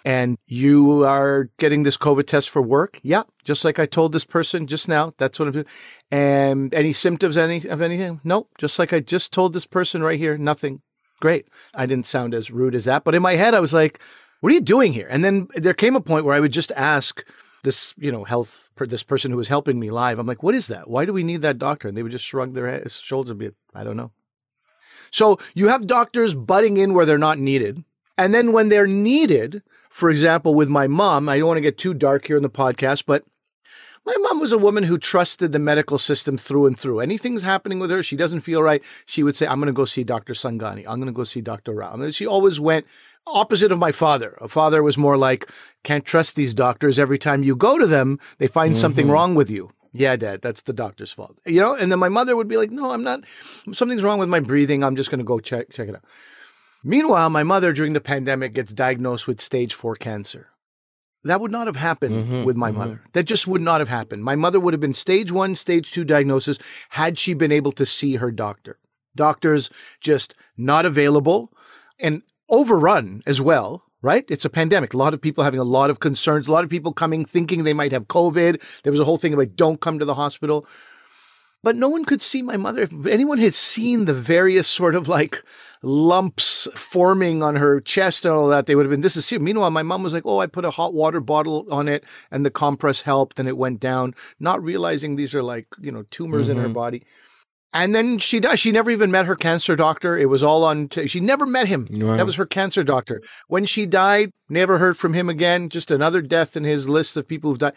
and you are getting this COVID test for work. Yeah, just like I told this person just now. That's what I'm doing. And any symptoms any of anything? Nope. Just like I just told this person right here. Nothing. Great. I didn't sound as rude as that, but in my head I was like, "What are you doing here?" And then there came a point where I would just ask this, you know, health this person who was helping me live. I'm like, "What is that? Why do we need that doctor?" And they would just shrug their head, shoulders and be, "I don't know." So you have doctors butting in where they're not needed. And then when they're needed, for example, with my mom, I don't want to get too dark here in the podcast, but my mom was a woman who trusted the medical system through and through. Anything's happening with her, she doesn't feel right. She would say, I'm going to go see Dr. Sangani. I'm going to go see Dr. Rao. And she always went opposite of my father. A father was more like, can't trust these doctors. Every time you go to them, they find mm-hmm. something wrong with you. Yeah, dad, that's the doctor's fault. You know, and then my mother would be like, no, I'm not, something's wrong with my breathing. I'm just going to go check, check it out. Meanwhile, my mother during the pandemic gets diagnosed with stage four cancer. That would not have happened mm-hmm, with my mm-hmm. mother. That just would not have happened. My mother would have been stage one, stage two diagnosis had she been able to see her doctor. Doctors just not available and overrun as well, right? It's a pandemic. A lot of people having a lot of concerns, a lot of people coming thinking they might have COVID. There was a whole thing like, don't come to the hospital. But no one could see my mother. If anyone had seen the various sort of like lumps forming on her chest and all that, they would have been, this is serious. Meanwhile, my mom was like, oh, I put a hot water bottle on it and the compress helped and it went down, not realizing these are like, you know, tumors mm-hmm. in her mm-hmm. body. And then she died. She never even met her cancer doctor. It was all on. T- she never met him.
Wow.
That was her cancer doctor. When she died, never heard from him again. Just another death in his list of people who've died.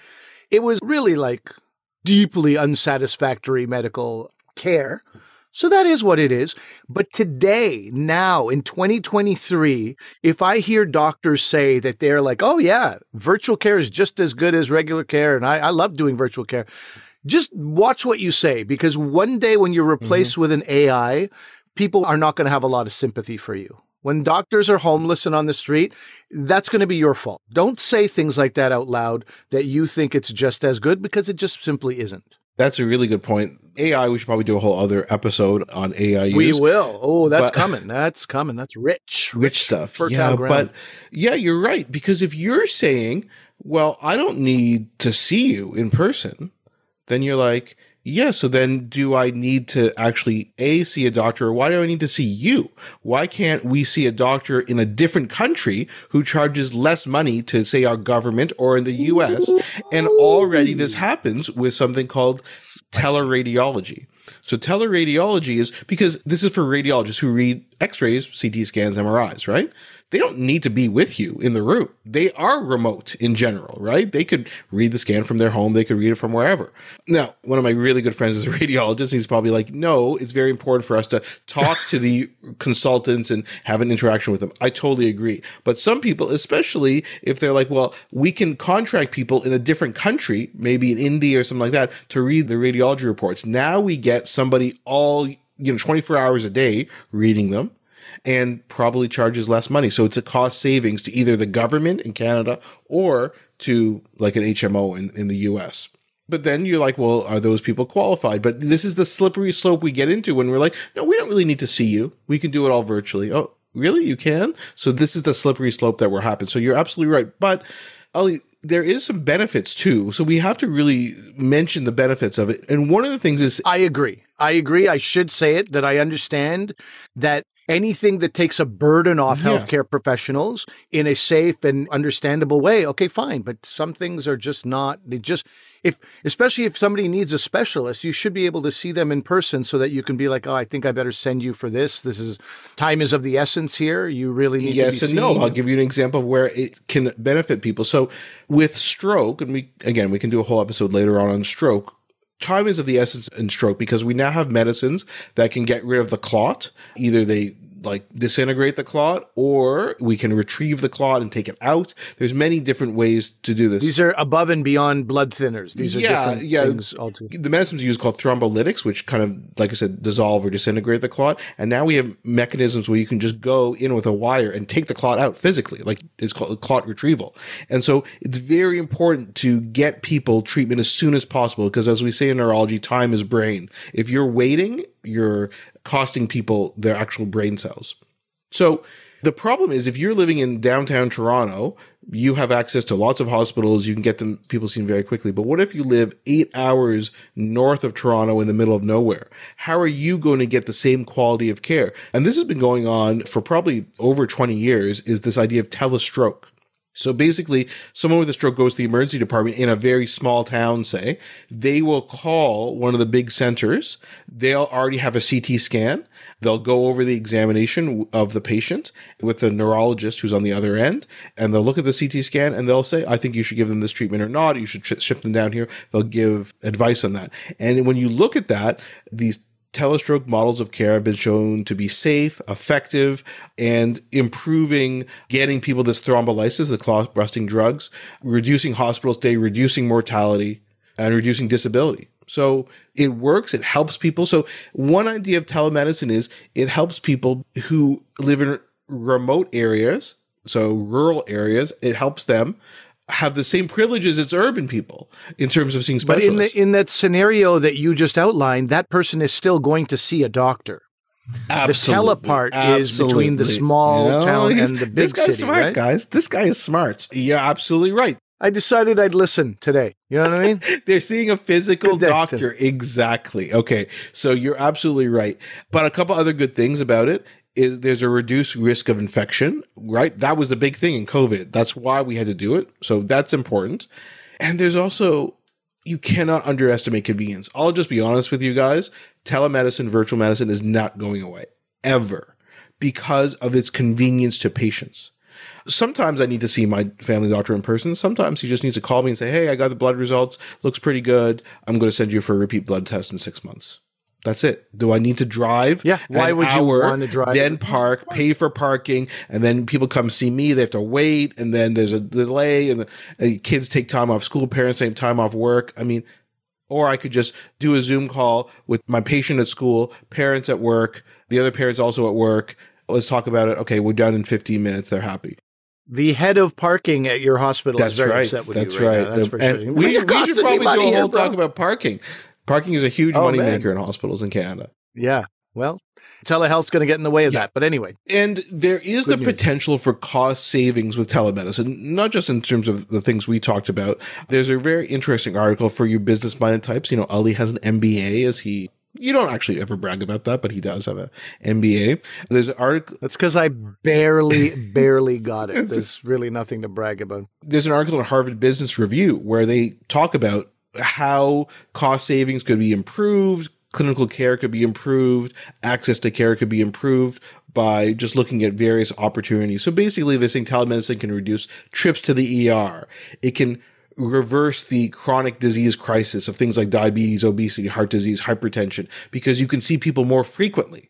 It was really like deeply unsatisfactory medical care. So that is what it is. But today, now in 2023, if I hear doctors say that they're like, oh, yeah, virtual care is just as good as regular care, and I, I love doing virtual care, just watch what you say because one day when you're mm-hmm. replaced with an AI, people are not going to have a lot of sympathy for you. When doctors are homeless and on the street, that's going to be your fault. Don't say things like that out loud that you think it's just as good because it just simply isn't.
That's a really good point. AI, we should probably do a whole other episode on AI use.
We will. Oh, that's
But-
coming. That's coming. That's rich. <laughs>
rich stuff.
fertile
Yeah,
ground.
but yeah, you're right. Because if you're saying, well, I don't need to see you in person, then you're like, yeah, so then do I need to actually A, see a doctor, or why do I need to see you? Why can't we see a doctor in a different country who charges less money to, say, our government or in the US? And already this happens with something called teleradiology. So teleradiology is because this is for radiologists who read x-rays, CT scans, MRIs, right? They don't need to be with you in the room. They are remote in general, right? They could read the scan from their home, they could read it from wherever. Now, one of my really good friends is a <laughs> radiologist. He's probably like, "No, it's very important for us to talk to the <laughs> consultants and have an interaction with them." I totally agree. But some people, especially if they're like, "Well, we can contract people in a different country, maybe in India or something like that, to read the radiology reports." Now we get somebody all you know 24 hours a day reading them and probably charges less money. So it's a cost savings to either the government in Canada or to like an HMO in, in the US. But then you're like, well, are those people qualified? But this is the slippery slope we get into when we're like, no, we don't really need to see you. We can do it all virtually. Oh, really? You can? So this is the slippery slope that we're happening. So you're absolutely right. But Ali, there is some benefits too. So we have to really mention the benefits of it. And one of the things is
I agree. I agree. I should say it that I understand that anything that takes a burden off
Yeah.
healthcare professionals in a safe and understandable way, okay, fine. But some things are just not, they just, if, especially if somebody needs a specialist, you should be able to see them in person so that you can be like, oh, I think I better send you for this. This is, time is of the essence here. You really need
yes and no. I'll give you an example of where it can benefit people. So with stroke, and we again we can do a whole episode later on on stroke. Time is of the essence in stroke because we now have medicines that can get rid of the clot. Either they like disintegrate the clot or we can retrieve the clot and take it out. There's many different ways to do this.
These are above and beyond blood thinners. These are
Yeah,
different
yeah.
things altogether.
the medicines used called thrombolytics, which kind of, like I said, dissolve or disintegrate the clot. And now we have mechanisms where you can just go in with a wire and take the clot out physically, like it's called clot retrieval. And so it's very important to get people treatment as soon as possible because, as we say in neurology, time is brain. If you're waiting, you're costing people their actual brain cells. So the problem is if you're living in downtown Toronto, you have access to lots of hospitals, you can get them people seen very quickly. But what if you live 8 hours north of Toronto in the middle of nowhere? How are you going to get the same quality of care? And this has been going on for probably over 20 years is this idea of telestroke. So basically, someone with a stroke goes to the emergency department in a very small town, say, they will call one of the big centers. They'll already have a CT scan. They'll go over the examination of the patient with the neurologist who's on the other end, and they'll look at the CT scan and they'll say, I think you should give them this treatment or not. You should sh- ship them down here. They'll give advice on that. And when you look at that, these telestroke models of care have been shown to be safe, effective, and improving getting people this thrombolysis, the clot busting drugs, reducing hospital stay, reducing mortality, and reducing disability. So it works, it helps people. So one idea of telemedicine is it helps people who live in remote areas, so rural areas, it helps them have the same privileges as urban people in terms of seeing
But
specialists.
in the, in that scenario that you just outlined, that person is still going to see a doctor.
Absolutely.
The telepart is between the small town and the big
this guy's
city,
smart,
right?
guys. This guy is smart. You're absolutely right.
I decided I'd listen today. You know what I mean? <laughs>
They're seeing a physical doctor. Exactly. Okay. So you're absolutely right. But a couple other good things about it is there's a reduced risk of infection, right? That was a big thing in COVID. That's why we had to do it. So that's important. And there's also you cannot underestimate convenience. I'll just be honest with you guys. Telemedicine, virtual medicine is not going away ever because of its convenience to patients. Sometimes I need to see my family doctor in person. Sometimes he just needs to call me and say, Hey, I got the blood results. Looks pretty good. I'm going to send you for a repeat blood test in six months. That's it. Do I need to drive?
Yeah. Why would you want to drive?
Then park, pay for parking, and then people come see me. They have to wait, and then there's a delay, and, the, and kids take time off school, parents take time off work. I mean, or I could just do a Zoom call with my patient at school, parents at work, the other parents also at work. Let's talk about it. Okay, we're done in 15 minutes. They're happy.
The head of parking at your hospital
That's
is very
right.
upset with
That's
you right,
right.
now. That's for sure.
we,
You're
we should probably do a whole
bro.
talk about parking. Parking is a huge
Oh,
money
man.
maker in hospitals in Canada.
Yeah. Well, telehealth's going to get in the way of
Yeah.
that. But anyway,
And there is
Good
the
news.
potential for cost savings with telemedicine, not just in terms of the things we talked about. There's a very interesting article for you business minded types. You know, Ali has an MBA as he, you don't actually ever brag about that, but he does have an MBA. There's an article,
that's because I barely, <laughs> barely got it. There's really nothing to brag about.
there's an article in Harvard Business Review where they talk about how cost savings could be improved, clinical care could be improved, access to care could be improved by just looking at various opportunities. So basically, they're saying telemedicine can reduce trips to the ER. It can reverse the chronic disease crisis of things like diabetes, obesity, heart disease, hypertension, because you can see people more frequently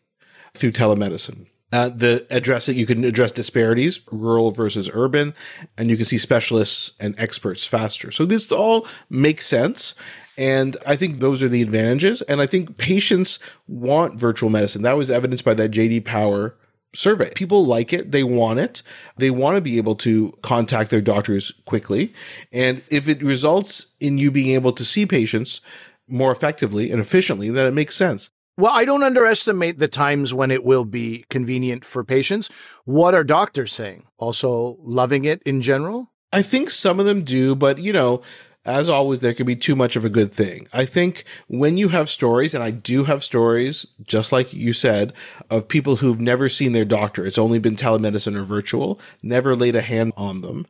through telemedicine. Uh, the address that you can address disparities, rural versus urban, and you can see specialists and experts faster. So this all makes sense. And I think those are the advantages. And I think patients want virtual medicine. That was evidenced by that JD Power survey. People like it. They want it. They want to be able to contact their doctors quickly. And if it results in you being able to see patients more effectively and efficiently, then it makes sense.
Well, I don't underestimate the times when it will be convenient for patients. What are doctors saying? Also loving it in general?
I think some of them do, but you know, as always, there can be too much of a good thing. I think when you have stories, and I do have stories, just like you said, of people who've never seen their doctor, it's only been telemedicine or virtual, never laid a hand on them.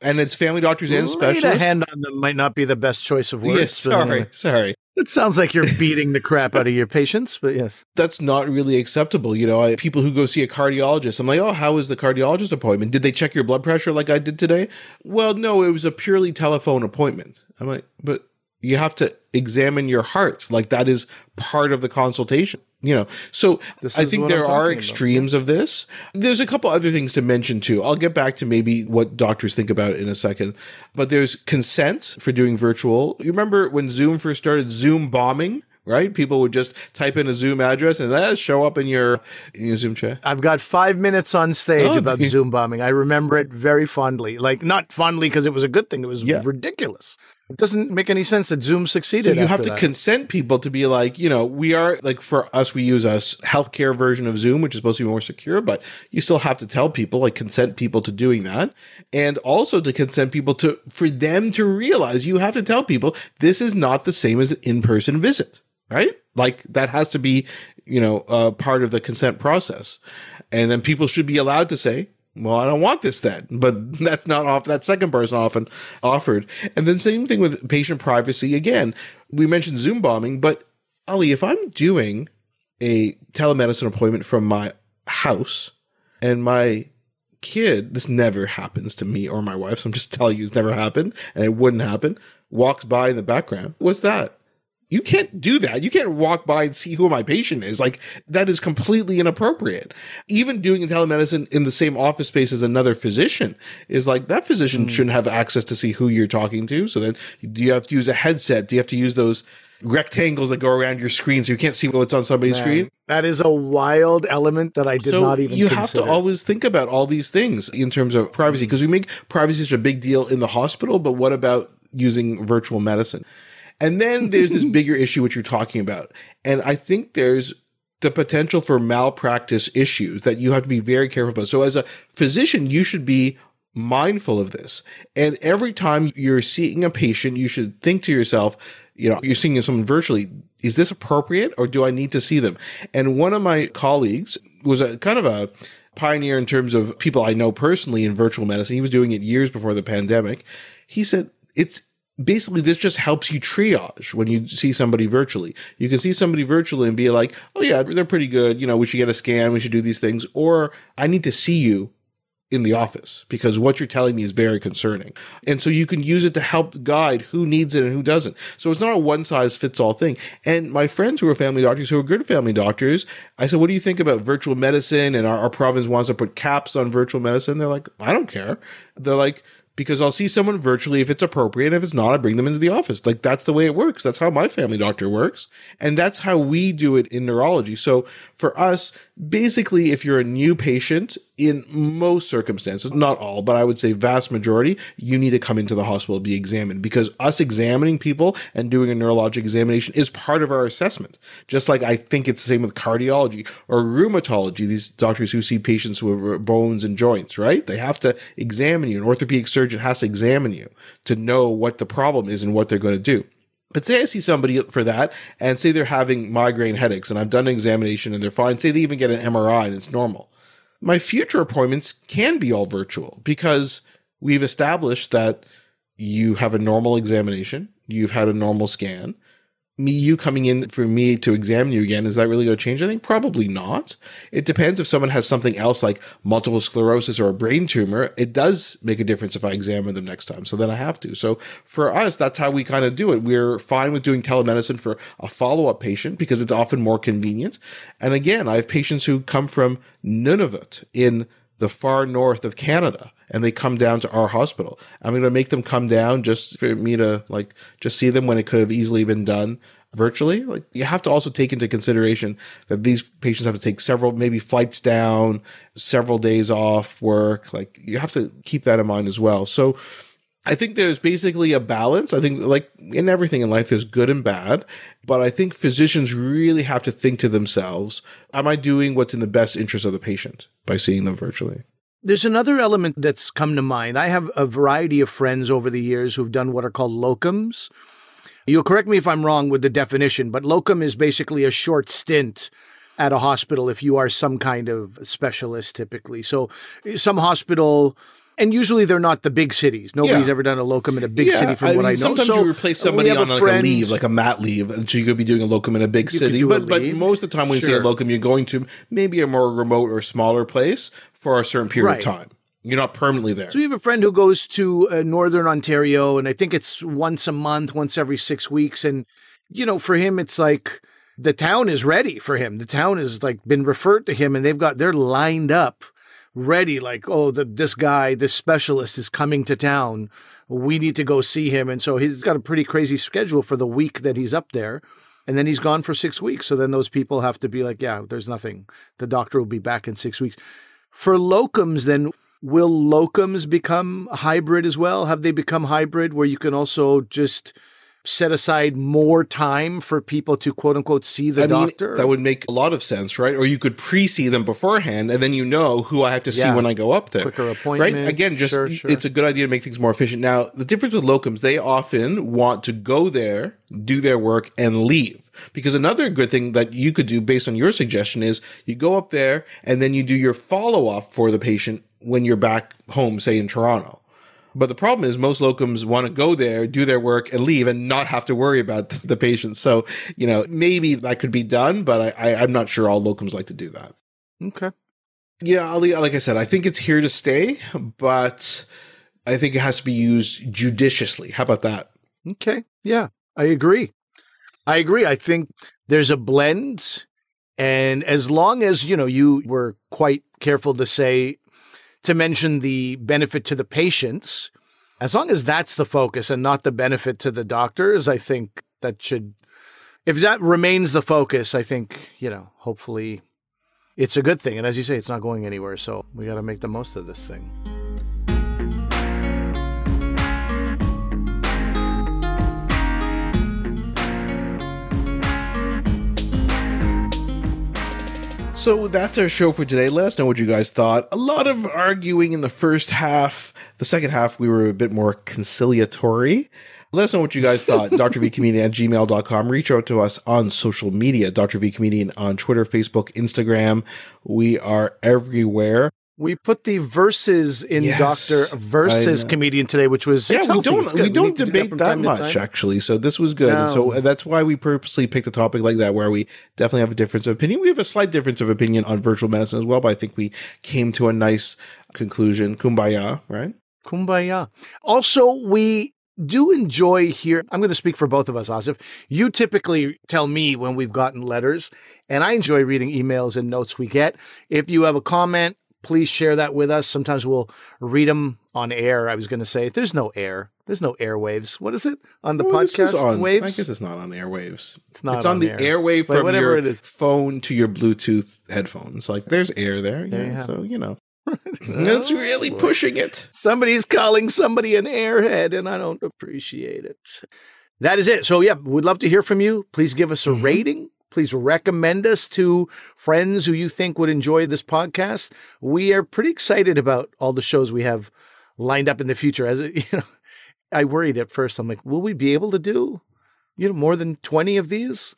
And it's family doctors and specialists.
a hand on them might not be the best choice of words.
Yes, sorry,
Uh,
sorry.
it sounds like you're <laughs> beating the crap out of your patients, but yes.
That's not really acceptable. You know, I, people who go see a cardiologist, I'm like, oh, how was the cardiologist appointment? Did they check your blood pressure like I did today? Well, no, it was a purely telephone appointment. I'm like, but you have to examine your heart. Like that is part of the consultation. You know, so I think there are
talking about.
extremes of this. There's a couple other things to mention too. I'll get back to maybe what doctors think about in a second. But there's consent for doing virtual. You remember when Zoom first started Zoom bombing, right? People would just type in a Zoom address and that show up in your in your Zoom chat.
I've got five minutes on stage
Oh,
about. Zoom bombing. I remember it very fondly. Like, not fondly because it was a good thing, it was
Yeah.
ridiculous. It doesn't make any sense that Zoom succeeded.
So you have to
that.
consent people to be like, you know, we are like for us, we use a healthcare version of Zoom, which is supposed to be more secure, but you still have to tell people, like consent people to doing that. And also to consent people to, for them to realize you have to tell people this is not the same as an in person visit, right? Like that has to be, you know, uh, part of the consent process. And then people should be allowed to say, well, I don't want this then, but <laughs> that's not off. That second person often offered. And then same thing with patient privacy. Again, we mentioned Zoom bombing, but Ali, if I'm doing a telemedicine appointment from my house and my kid, this never happens to me or my wife. So I'm just <laughs> telling you, it's never happened and it wouldn't happen, walks by in the background. What's that? You can't do that. You can't walk by and see who my patient is. Like that is completely inappropriate. Even doing telemedicine in the same office space as another physician is like that physician hmm. shouldn't have access to see who you're talking to. So then do you have to use a headset? Do you have to use those rectangles that go around your screen so you can't see what's on somebody's
Man,
screen?
That is a wild element that I did
so
not even
you have
consider.
to always think about all these things in terms of privacy hmm. because we make privacy such a big deal in the hospital but what about using virtual medicine and then there's this <laughs> bigger issue which you're talking about. And i think there's the potential for malpractice issues that you have to be very careful about. So as a physician you should be mindful of this. And every time you're seeing a patient you should think to yourself you know you're seeing someone virtually is this appropriate or do i need to see them? And one of my colleagues was a kind of a pioneer in terms of people i know personally in virtual medicine. He was doing it years before the pandemic. He said it's basically this just helps you triage when you see somebody virtually. You can see somebody virtually and be like, "Oh yeah, they're pretty good. You know, we should get a scan. We should do these things." Or I need to see you in the office because what you're telling me is very concerning. And so you can use it to help guide who needs it and who doesn't. So it's not a one size fits all thing. And my friends who are family doctors, who are good family doctors, I said, What do you think about virtual medicine? And our, our province wants to put caps on virtual medicine. They're like, I don't care. They're like, because I'll see someone virtually if it's appropriate. If it's not, I bring them into the office. Like that's the way it works. That's how my family doctor works. And that's how we do it in neurology. So for us, basically, if you're a new patient, in most circumstances, not all, but I would say vast majority, you need to come into the hospital to be examined because us examining people and doing a neurologic examination is part of our assessment. Just like I think it's the same with cardiology or rheumatology, these doctors who see patients with bones and joints, right? They have to examine you. An orthopedic surgeon has to examine you to know what the problem is and what they're going to do. But say I see somebody for that and say they're having migraine headaches and I've done an examination and they're fine. Say they even get an MRI and it's normal my future appointments can be all virtual because we've established that you have a normal examination, you've had a normal scan, me you coming in for me to examine you again is that really going to change anything? Probably not. It depends if someone has something else like multiple sclerosis or a brain tumor it does make a difference if i examine them next time. So then i have to. So for us that's how we kind of do it. We're fine with doing telemedicine for a follow-up patient because it's often more convenient. And again i have patients who come from nunavut in the far north of Canada and they come down to our hospital. I'm going to make them come down just for me to like just see them when it could have easily been done virtually. Like you have to also take into consideration that these patients have to take several maybe flights down, several days off work. Like you have to keep that in mind as well. So I think there's basically a balance. I think, like in everything in life, there's good and bad. But I think physicians really have to think to themselves Am I doing what's in the best interest of the patient by seeing them virtually?
There's another element that's come to mind. I have a variety of friends over the years who've done what are called locums. You'll correct me if I'm wrong with the definition, but locum is basically a short stint at a hospital if you are some kind of specialist typically. So some hospital and usually they're not the big cities. Nobody's yeah. ever done a locum in a big yeah. city, from I what mean, I know.
Sometimes
so
you replace somebody on a like a leave, like a mat leave, and so you could be doing a locum in a big you city. But but most of the time, when sure. you say a locum, you're going to maybe a more remote or smaller place for a certain period right. of time. You're not permanently there.
So we have a friend who goes to uh, Northern Ontario, and I think it's once a month, once every six weeks, and you know, for him, it's like the town is ready for him. The town has like been referred to him, and they've got they're lined up ready like oh the, this guy this specialist is coming to town. We need to go see him. And so he's got a pretty crazy schedule for the week that he's up there. And then he's gone for six weeks. So then those people have to be like yeah there's nothing. The doctor will be back in six weeks. For locums then will locums become hybrid as well? Have they become hybrid where you can also just set aside more time for people to quote unquote see the I doctor?
Mean, that would make a lot of sense, right? Or you could pre-see them beforehand, and then you know who I have to yeah. see when I go up there.
Quicker appointment,
right? Again, just sure, sure. it's a good idea to make things more efficient. Now, the difference with locums, they often want to go there, do their work, and leave. Because another good thing that you could do based on your suggestion is you go up there and then you do your follow up for the patient when you're back home, say in Toronto. But the problem is most locums want to go there, do their work, and leave, and not have to worry about <laughs> the patient. So you know maybe that could be done, but I, I, I'm not sure all locums like to do that.
Okay.
Yeah, Ali, like I said, I think it's here to stay, but I think it has to be used judiciously. How about that?
Okay. Yeah, I agree. I agree. I think there's a blend. And as long as, you know, you were quite careful to say to mention the benefit to the patients. As long as that's the focus and not the benefit to the doctors, I think that should, if that remains the focus, I think, you know, hopefully it's a good thing. And as you say, it's not going anywhere. So we got to make the most of this thing.
So that's our show for today. Let us know what you guys thought. A lot of arguing in the first half. The second half, we were a bit more conciliatory. Let us know what you guys thought. <laughs> drvcomedian at gmail.com. Reach out to us on social media. Dr. V Comedian on Twitter, Facebook, Instagram. We are everywhere.
We put the verses in
Yes,
Doctor versus comedian today, which was
yeah, we don't we don't
to do
debate that much actually. So this was good, and so that's why we purposely picked a topic like that where we definitely have a difference of opinion. We have a slight difference of opinion on virtual medicine as well, but I think we came to a nice conclusion. Kumbaya, right?
Kumbaya. Also, we do enjoy here. I'm going to speak for both of us, Asif. You typically tell me when we've gotten letters, and I enjoy reading emails and notes we get. If you have a comment, please share that with us. Sometimes we'll read them on air. I was going to say, there's no air. There's no airwaves. What is it on the
Well,
podcast
on,
waves?
I guess it's not on airwaves.
it's not
it's on, the
air.
airwave from
whatever
your
it is.
phone to your Bluetooth headphones. Like there's air there,
There
yeah,
you
so you know. That's <laughs> really pushing it.
Somebody's calling somebody an airhead, and I don't appreciate it. That is it. So, yeah, we'd love to hear from you. Please give us a
Mhm.
rating. Please recommend us to friends who you think would enjoy this podcast. We are pretty excited about all the shows we have lined up in the future. As <laughs> you know, I worried at first. I'm like, will we be able to do, you know, more than 20 of these?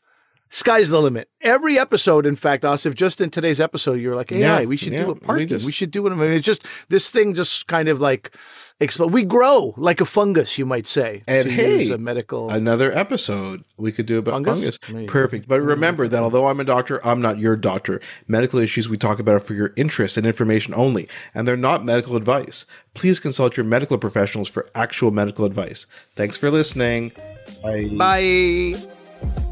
Sky's the limit. Every episode, in fact, Asif, just in today's episode, you're like, AI,
Yeah,
we should
yeah,
do a
we
parking.
just-
we should do it. I mean, it's just this thing just kind of like explode. We grow like a fungus, you might say.
And
to
hey,
a medical
Another episode we could do about
fungus.
fungus.
There you go.
Perfect. But remember that although I'm a doctor, I'm not your doctor. Medical issues we talk about are for your interest and information only, and they're not medical advice. Please consult your medical professionals for actual medical advice. Thanks for listening. Bye.
Bye.